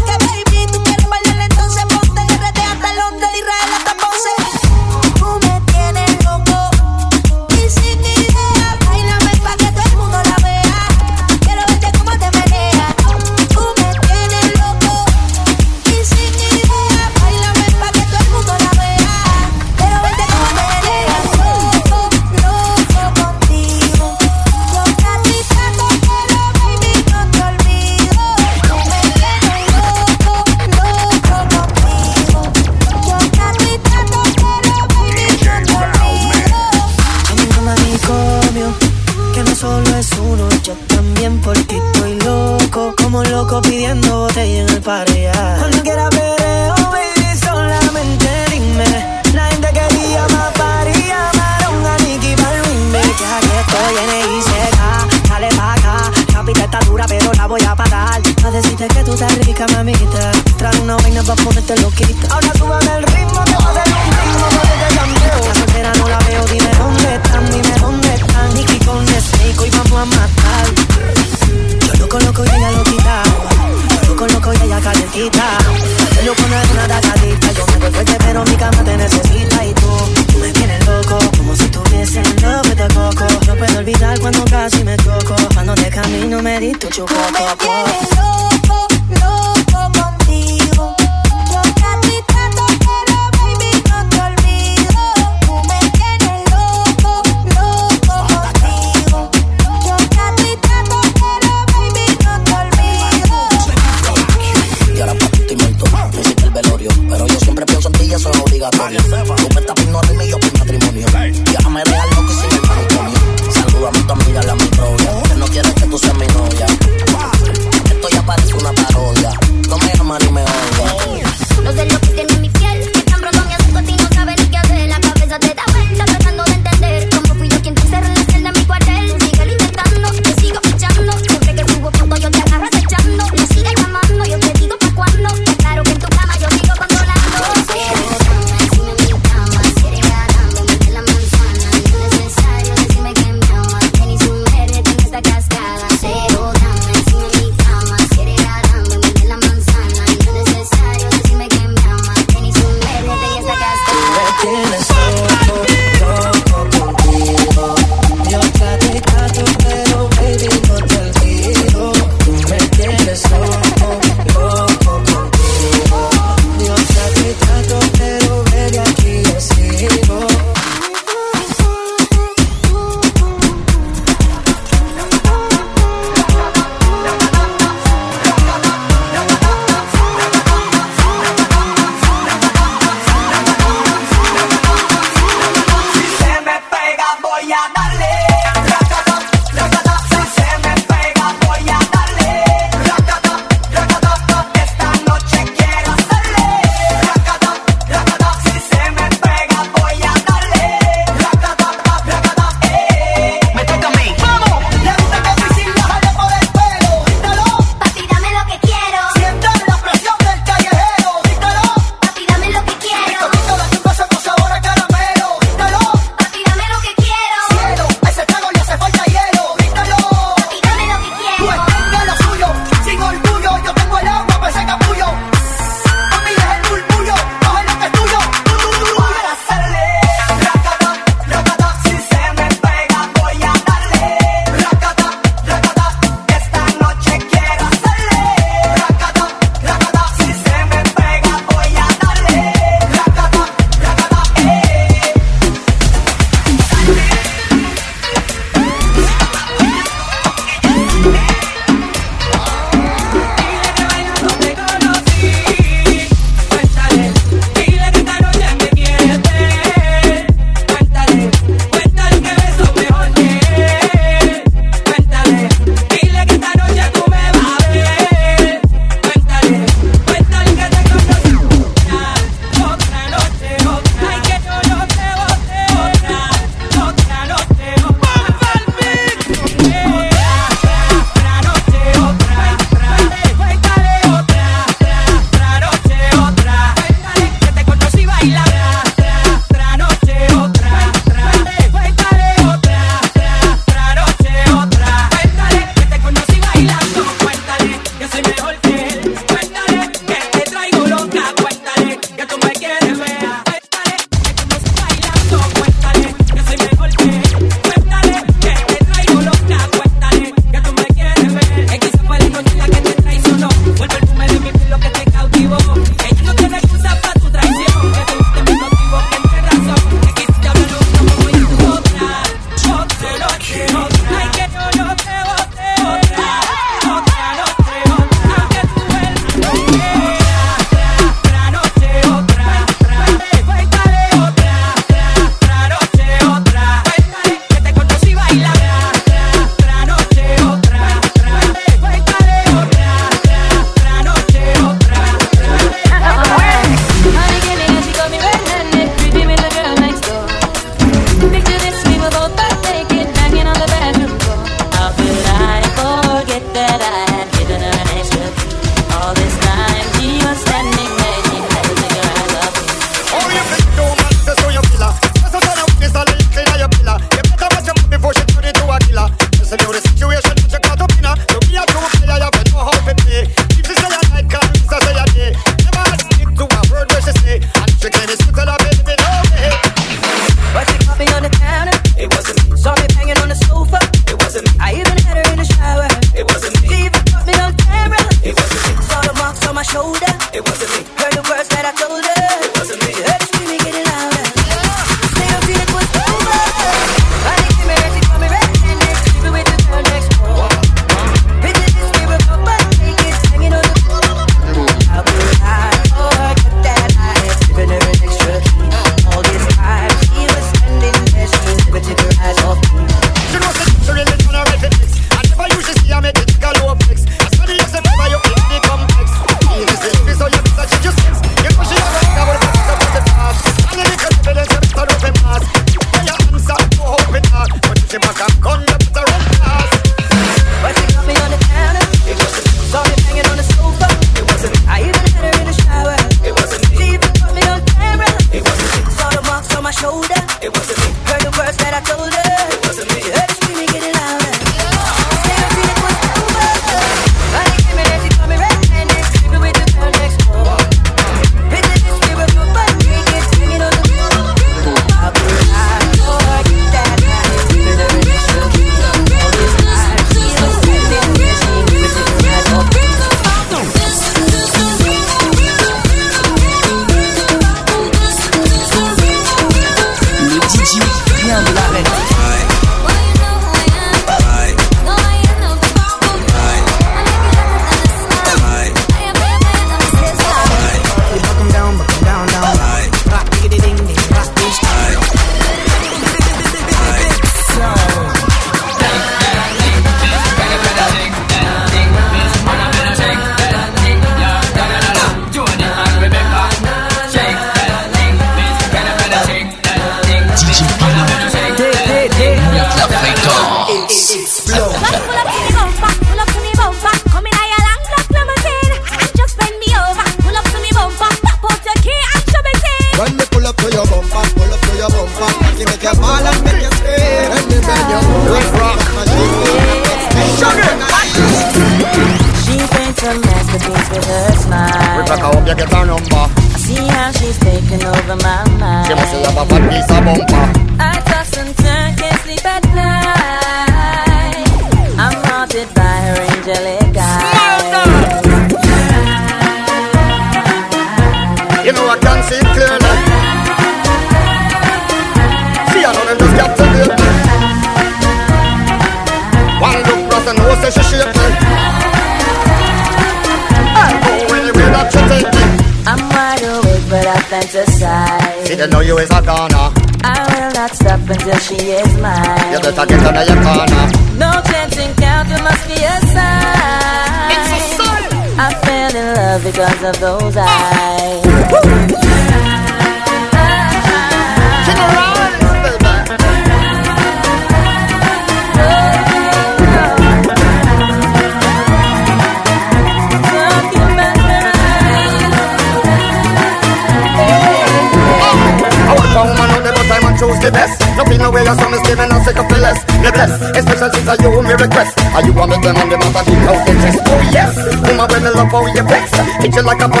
like a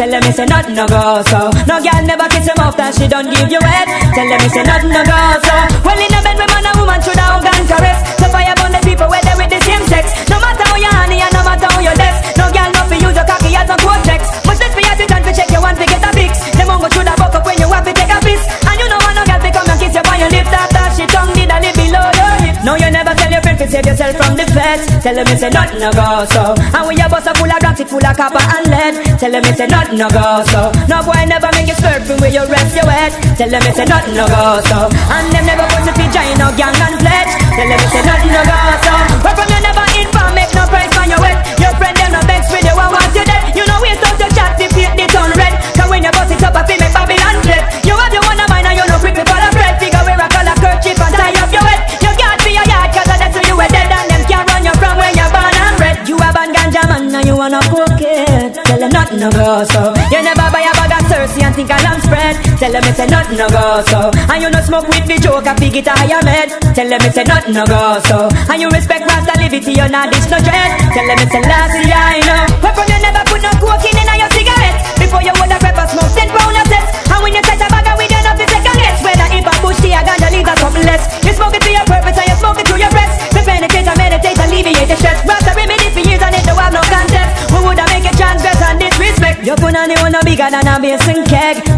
Tell them it's a nothing no go so. No girl never kiss him off that she don't give you wet. Tell them it's a nothing no go so. Well in the bed with man and woman should have gone caress. So fire on the people where they with the same sex. No matter how you honey and no matter how you less. No girl not for you so cocky as no cortex. Much less for you to turn to check you want to get a fix. Them ungo shoulda buck up when you want to take a piss. And you know what no girl to come and kiss you on your lips. after she tongue did a little below your hip. No you never tell your friend to save yourself from the feds. Tell them it's a nothing no go so. And when your bus are full of plastic full of copper and lead. Tell them it's a nothing no go so. No boy never make you surfing where you rest your head. Tell them it's a nothing no go so. And them never put the feature in no gang and pledge. Tell them it's a nothing no go so. Where from you never inform, make no price on your head. Your friend them no vex with you, I want you dead. You know waste out your chat, defeat the turn red. Cause when you bust it up, I feel me, Bobby. Tell her nothing no go so. You never buy a bag of Cersei and think a lamb spread. Tell her me say nothing no go so. And you no smoke with the joke, I it a higher med. Tell her me say nothing no go so. And you respect Rasta liberty, you're not dish no dread. Tell her me say last year I know.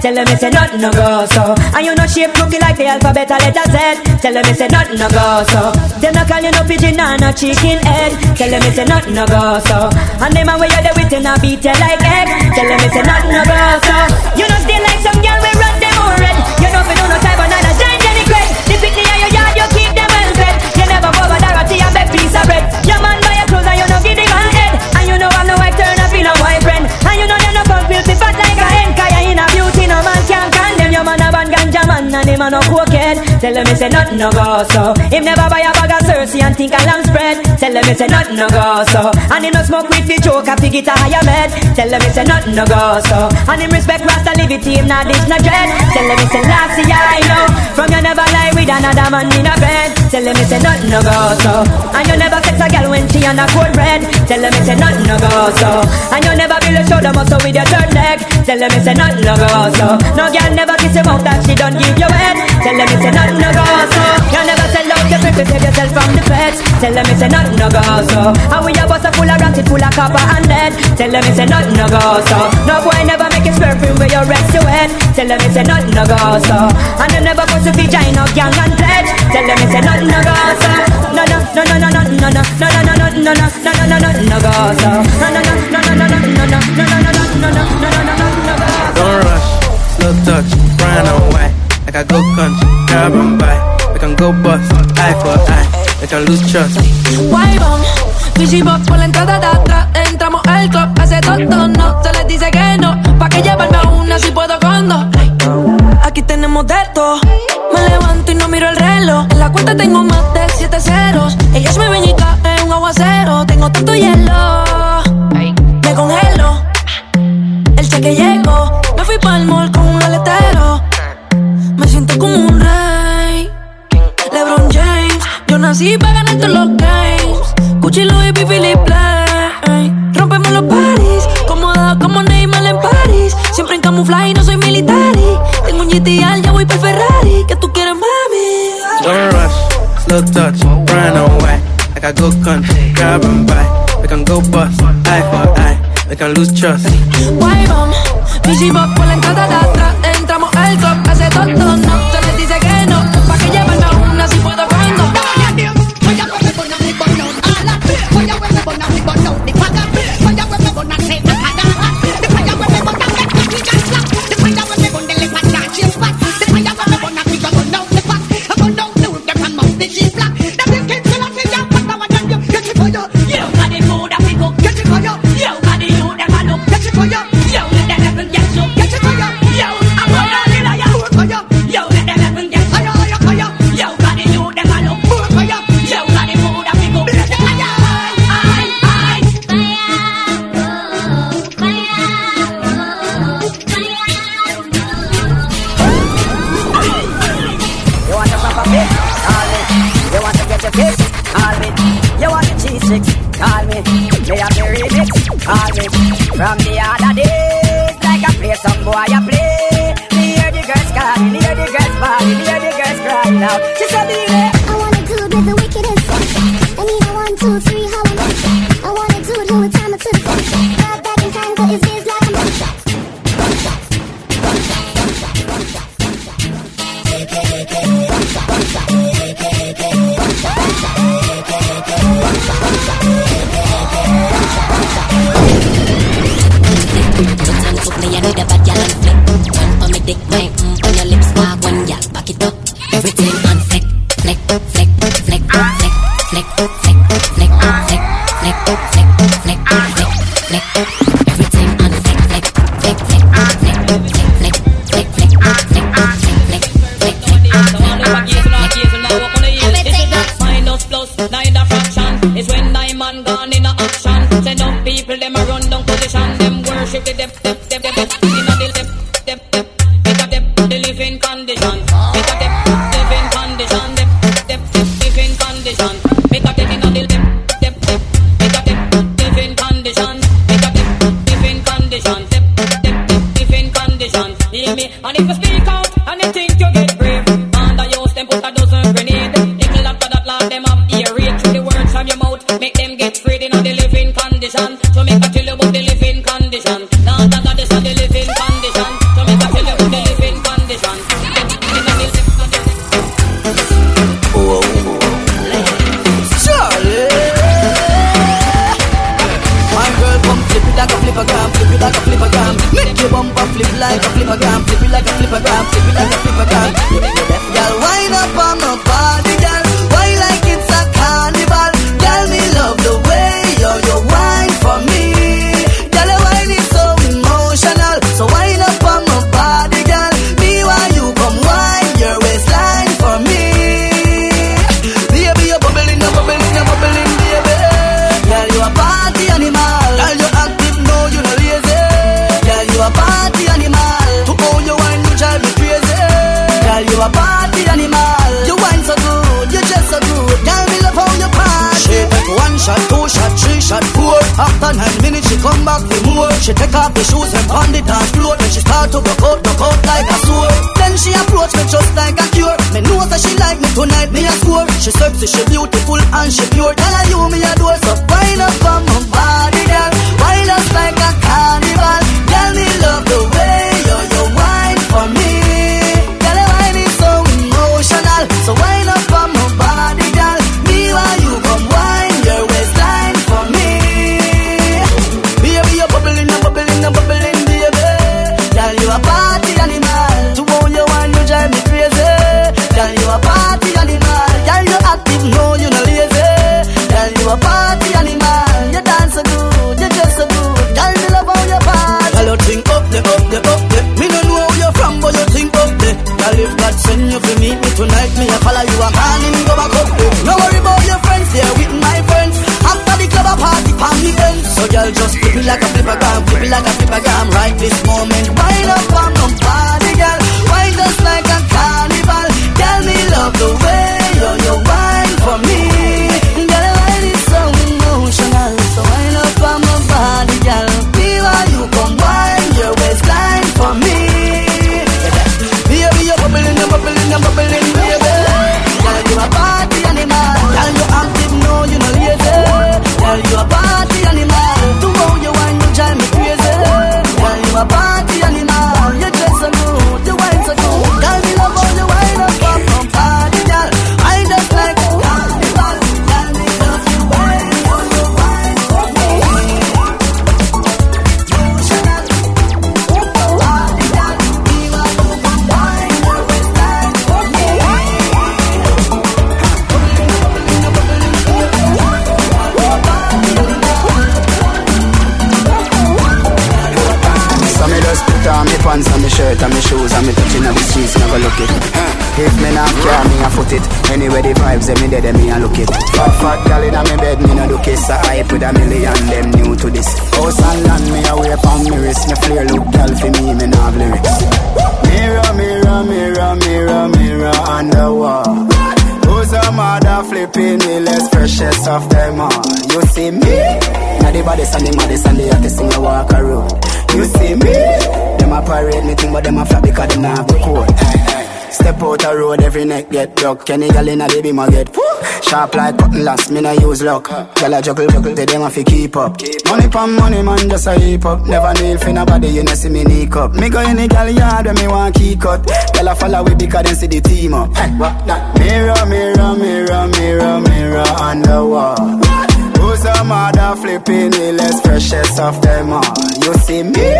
Tell them it's a nothing no go so. And you no shape cookie like the alphabet a letter Z. Tell them it's a nothing no go so. Them no call you no pigeon and no chicken head. Tell them it's a nothing no go so. And them a way you there with you no beat you like egg. Tell them it's a nothing no go so. You no stay like some girl we run them all red. You know fi do no type of and him a no cokehead. Tell him he say nothing no go so. Him never buy a bag of Cersei and think a lamb spread. Tell him he say nothing no go so. And him no smoke with the joke a pig it a higher med. Tell him he say nothing no go so. And him respect Rasta liberty him not dish no dread. Tell him he say last year I know. From you never lie with another man in a bed. Tell him he say nothing no go so. And you never sex a girl when she on a cold red. Tell him he say nothing no go so. And you never build a shoulder muscle with your third leg. Tell him he say nothing no go so. No girl never kiss your mouth that she don't give you head. Tell him he say nothing no go so. You never sell out the people save yourself from the feds. Tell him he say nothing no go so. And we a bus a full of ratchet, full of copper and lead. Tell him he say nothing no go so. No boy never make his perfume where you rest your head. Tell him he say nothing no go so. And you never go to giant of gang and pledge. Tell him he say nothing no go so. No no no no no no no no no no no no no no no no no no no go so. No no no no no no no no no no no no no no no no no no go. Don't rush, slow touch, brown and white. Like a go country, grab and buy. We can go bust, eye for eye. We can lose trust. Bomb, Fishy box por la entrada de atrás. Entramos al club, hace todo no. Se les dice que no, pa' que llevarme a una si puedo con dos. Aquí tenemos de todo. Me levanto y no miro el reloj. En la cuenta tengo más de siete ceros. Ellos me ven y caen un aguacero. Tengo tanto hielo. Me congelo. El cheque llegó. Me fui pa'l mall con un aletero. Me siento como un rey. LeBron James. Yo nací para ganar todos los games. Louis V, Philip Plain. Rompemos los parties. Cómoda como Neymar en París. Siempre en camuflaje y no soy militar. Tengo un GTR, ya voy por Ferrari. ¿Qué tú quieres, mami? Don't rush, slow touch, brown and white. Like a go country, grab and buy. We can go bust, eye for eye. We can lose trust. Bomb, Fishy box por la entrada algo, hace tonto, no. Call me. Me have the remix? Call me. From the other days, like I play some boy, I play. Me hear the girls me hear the girls bawling, hear the girls crying out. She said, "Baby, i know the bad girl. Run for me dick, wine, mm, on your them a run down position. Them worship the them, them, them, them. that duck. Kenny gal inna the baby my. Sharp like cotton last, me no use luck. Gal a juggle, juggle, they dem a fi keep up. Money pon money, man just a heap up. Never kneel fi nobody, you no see me nick. Me go any gal yard when me want key cut. Gal a follow we because them see the team up. Hey, what that? Mirror, mirror, mirror, mirror, mirror on the wall. Who's a mother flipping the less precious of them all? You see me?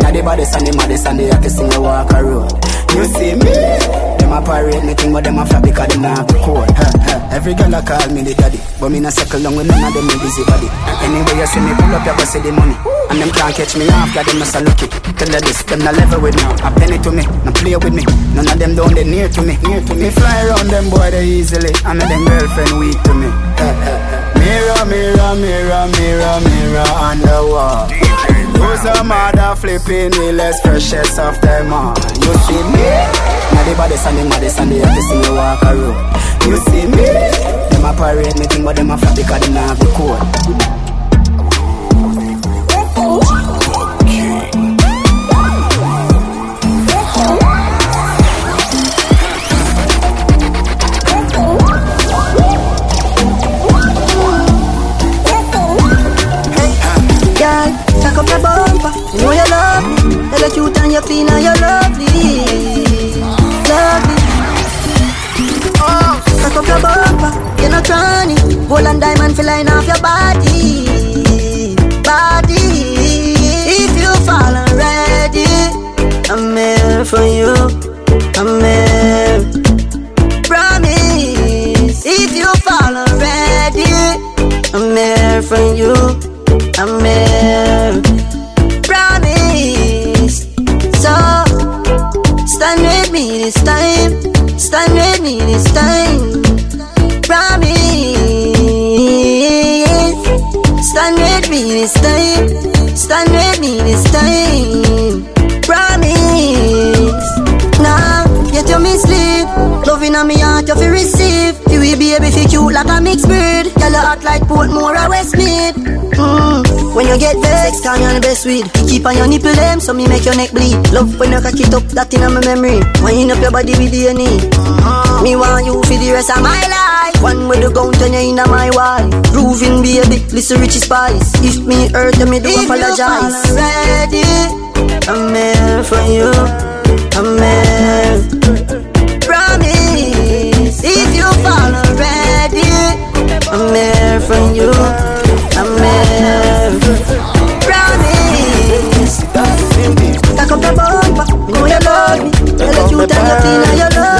Now the body, the Monday, and the can sing a walk a road. You see me? Them a parade me thing, but them a flop because them not record. Huh, huh. Every girl a call me the daddy, but me not circle long with none of them me busy body. Anyway, you see me pull up, you go see the money. And them can't catch me off, cause them not so lucky. Tell her this, them not level with me. A penny to me, no play with me. None of them down there near to me, near to me. Fly around them boy they easily, and them girlfriend weak to me. Mirror, mirror, mirror, mirror, mirror on the wall. Who's a mother flipping the less precious of them all? You see me? The baddest and the maddest and the every single walk a. You see me? Them a parade me thing, but them a flap because them not have the code. Girl, up your bumper. You know you me. Cute and you're clean and you're. Lovely. You're cranny. Gold and diamond feel line off your body. Body. If you fall already, I'm here for you. I'm here. Promise. If you fall already, I'm here for you. Cute like a mixed breed. Girl, you act like Portmore or Westmead. Mm. When you get vexed, I'm your best weed. You keep on your nipple them, so me make your neck bleed. Love when you cock it up, that in my memory. Wind up your body with DNA. Me want you for the rest of my life. One with the count and you in my wife. Proving baby, listen Richie Spice. If me hurt, then me do If you apologize. fall Ready? I'm here for you. I'm here. I'm here for you. I'm here. Promise. Cock up. Me know you love me. Tell the truth and you feel you love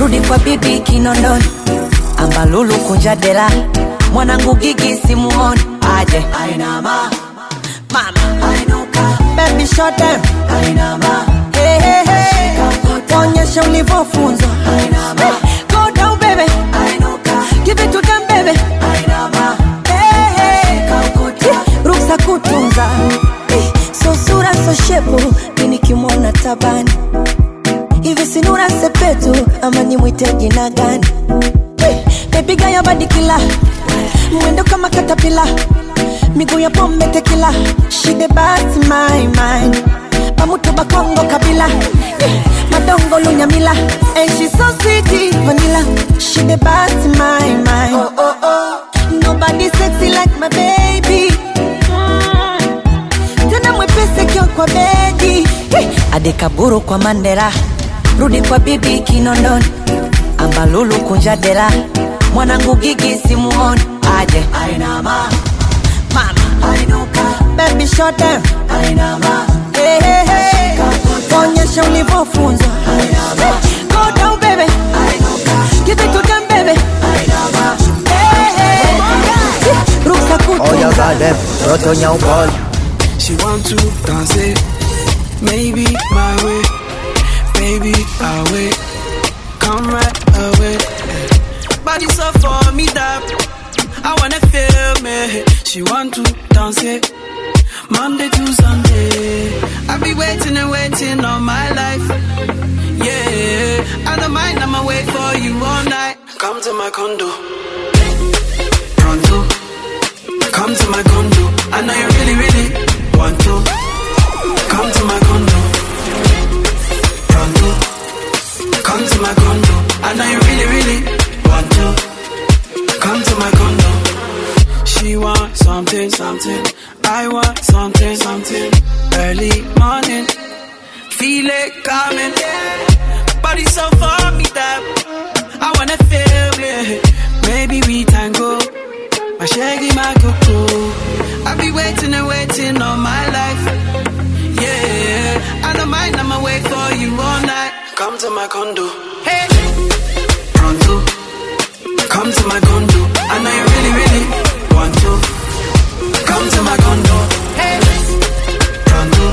rudi kwa bibi kinondoni ambalulu kunja dela mwanangu gigi simuoni. Aje. Ainama mama. Ainuka baby shot ainama onyesha ulivyofunzwa. Hey, go down baby. Ainama hey, kutunza so sura so shepu. Tabani hivi sinura sepetu ama nimwite jina gani? Eh, mepiga ya badikila mwendo kama katapila miguu ya pombe tekila shide basi my mind. Pamutu bakongo kabila. Madongo lunyamila. And she so sweet vanilla. Shide basi my mind. Oh, oh, oh. nobody sexy like my baby. Mm. tena mwepesi kio kwa bedi adekaburu kwa mandela rudi kwa bibi kinondoni ambalulu kunja dela mwanangu gigi simuoni. Aje? Ainama mama. Ainuka baby shot them ainama hey, hey, hey. onyesha ulivyofunzwa. Hey, go down baby. Give it to them baby. Hey, hey. ruksa Oya kutunza gadem, roto nyau ball. She want to dance it, maybe my way, baby I'll wait, come right away. Body so for me that I wanna feel me. She want to dance it, Monday to Sunday. I be waiting and waiting all my life. Yeah, I don't mind, I'ma wait for you all night. Come to my condo, pronto. Come to my condo. I know you really, really want to. Come to my condo. Come to my condo. I know you really, really want to. Come to my condo. She want something, something. I want something, something. Early morning. Feel it coming. Body so for me that I wanna feel it. Maybe we tango. My shaggy, my cuckoo. I've been waiting and waiting all my life. Yeah, I don't mind, I'ma wait for you all night. Come to my condo. Hey, pronto. Come to my condo. I know you really, really want to. Come to my condo. Hey, pronto.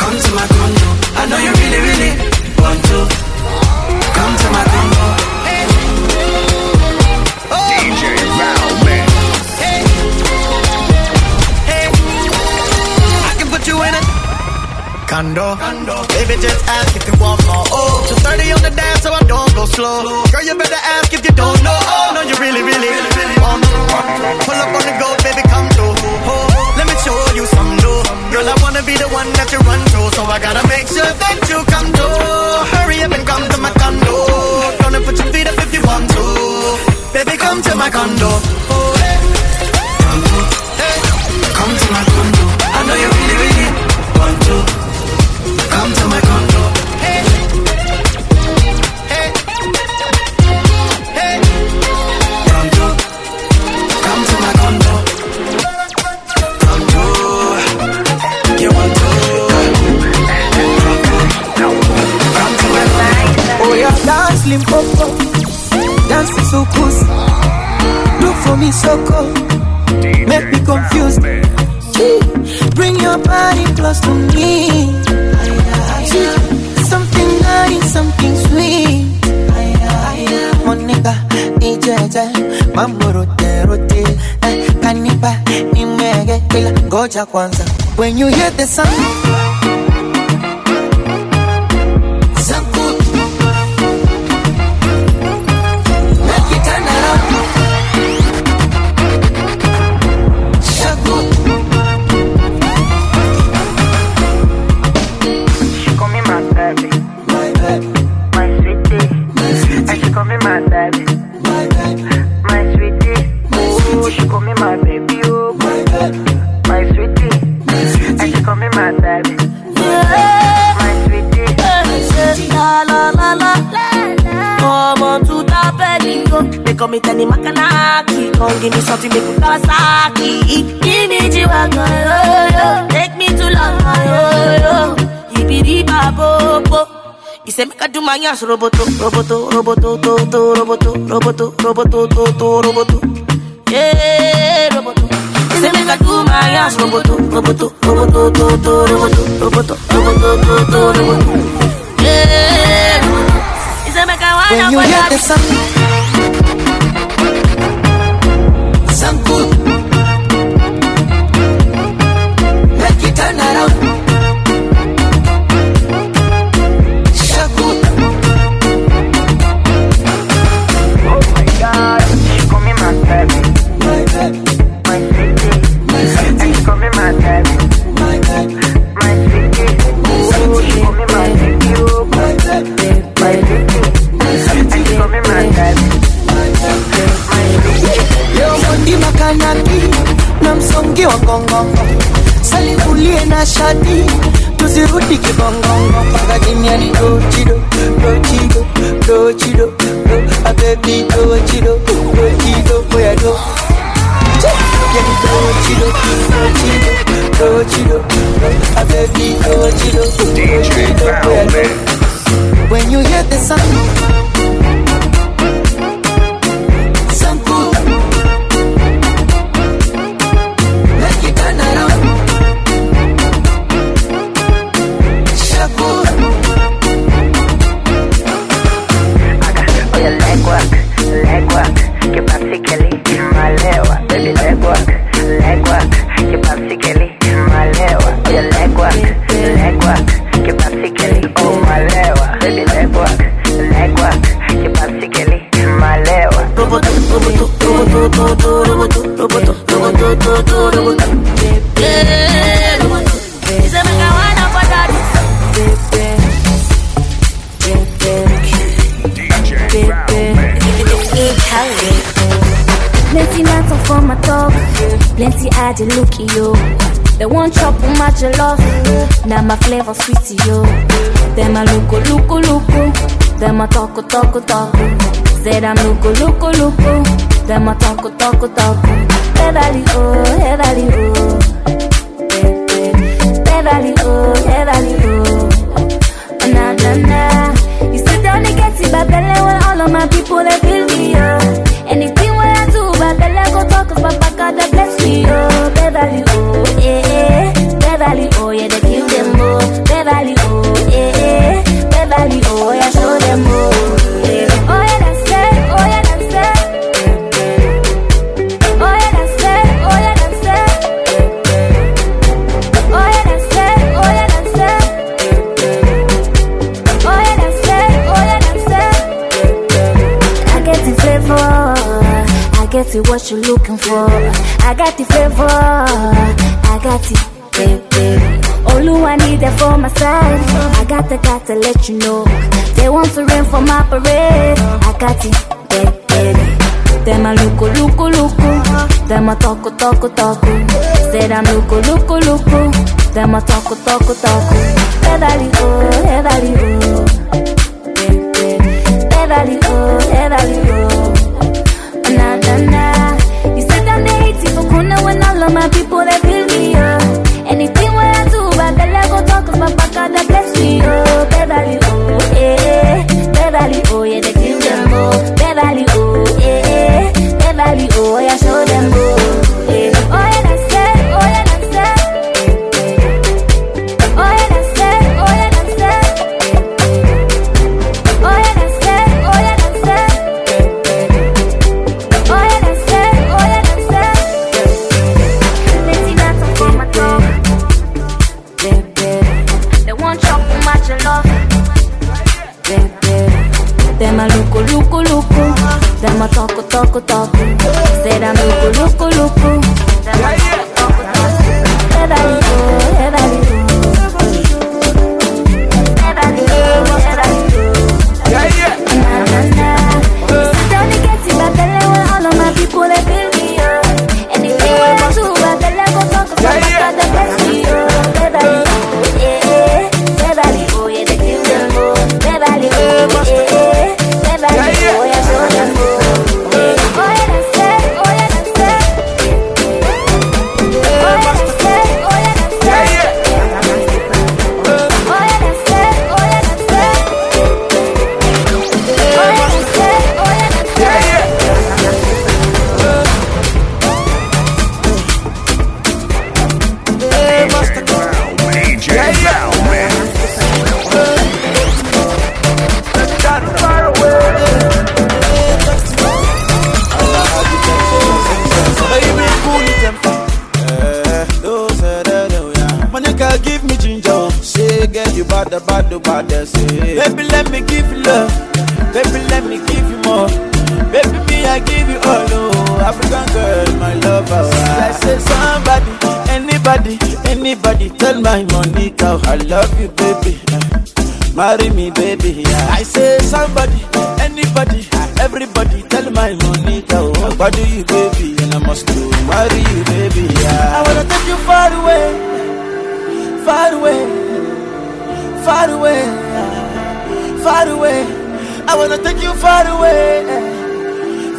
Come to my condo. I know you really, really want to. Condo. Baby, just ask if you want more. Oh, 230 on the dance, so I don't go slow. Girl, you better ask if you don't know. Oh, no, you really, really, really want to. Pull up on the go, baby, come through. Oh, let me show you some new. Girl, I wanna be the one that you run to, so I gotta make sure that you come through. Hurry up and come to my condo. Gonna put your feet up if you want to. Baby, come to my condo. Oh. Hey, come to my condo. I know you really, really limpopo, dance so cool. Look for me so cold, make me confused. Bring your body close to me. Something nice, something sweet. Monica, ijeje, mambo rote rote, eh, kanipa nimege, ila ngoja kwanza. When you hear the sound me Tenny Makanaki. Come give me something make me Kawasaki Give me Chihuahua yo. Yo Take me to London yo yo. Ibidi babobo He say make I do my ass roboto Roboto, roboto, to, to, roboto Roboto, roboto, to, to, roboto. Yeah, roboto. He say make I do my ass roboto Roboto, roboto, to, to, roboto Roboto, roboto, to, to, roboto. Yeah, roboto. He say make I wind When you hear the sound, good. Make it turn around. Oh my god. She call me my baby. My baby. My sweetie. And she call me my baby. Na msongi wa salitulie na shati, kibongongo mpaka dochido dochido dochido do abebi dochido dochido boya do Yani dochido dochido dochido do abebi dochido dochido boya do When you hear the sound never sweet to. Them a loco, loco, loco. Them a. Said I'm loco, loco, loco. Them a talko talko. taco. Oh, head oh. See what you're looking for. I got the flavor, I got it, baby. All I need that for my side. I got the got to let you know. They want to rain for my parade. I got it, baby. Them a loco, loco, loco. Them a taco, taco, taco. Said I'm loco, loco, loco. Them a taco, taco, taco. marry you, baby, and I must do marry you, baby. Yeah. I wanna take you far away, far away, far away, far away. I wanna take you far away,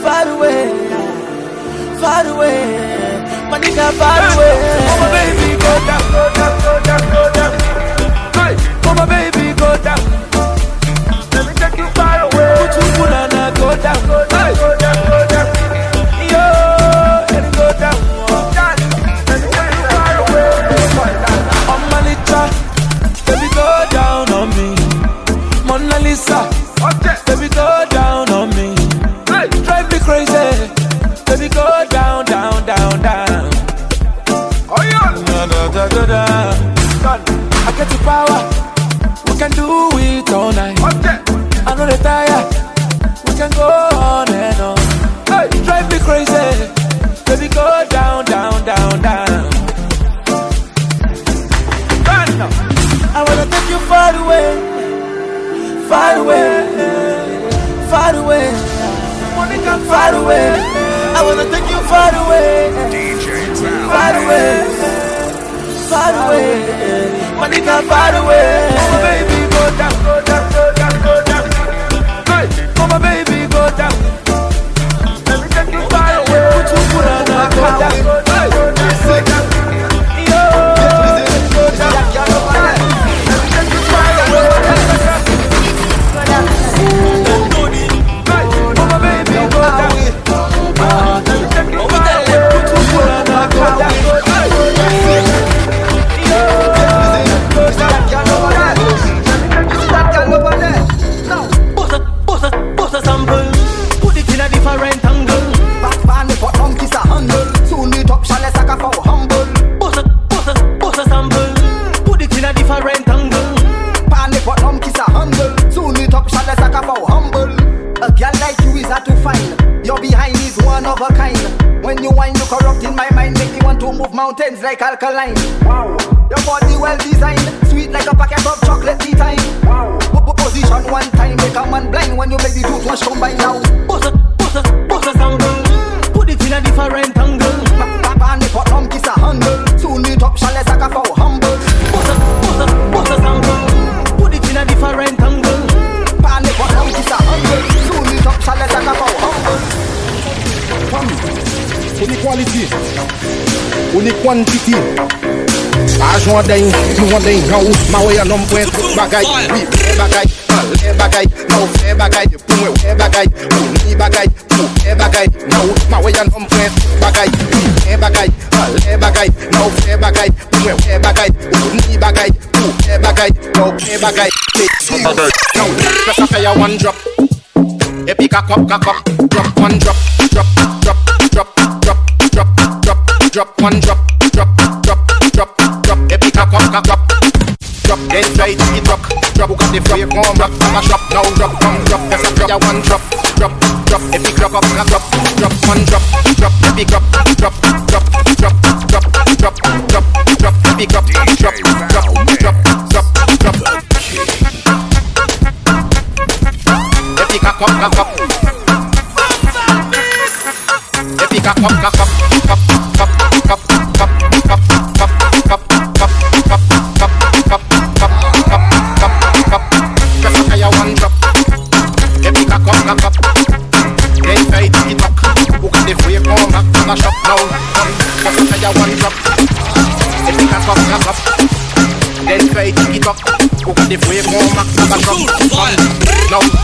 far away, far away. My nigga, far away. Oh my baby, go down, go down, go down, go down. Hey, oh my baby, go down. Let me take you far away. Put you down, go down, go down, go down. they, semua they know Mawe ya nombwe bagay, bagay, bagay, now bagay, puwe bagay, puni bagay, puwe bagay, now Mawe ya nombwe bagay, bagay, bagay, now bagay, puwe bagay, puni bagay, puwe bagay, now bagay, bagay, now press a fire one drop. Epic cock up, cock up, drop one drop, drop, drop, drop, drop, drop, drop, drop one drop. the free one drop, drop, drop, now drop, come drop, that's a player one drop, drop, drop, if you drop up, drop, drop, drop, one drop, drop, if up, drop, drop, drop, drop, drop, drop, drop, big up, drop, drop, drop, drop, drop. If you cock up, cock up. the wave, no Mac, I got. No.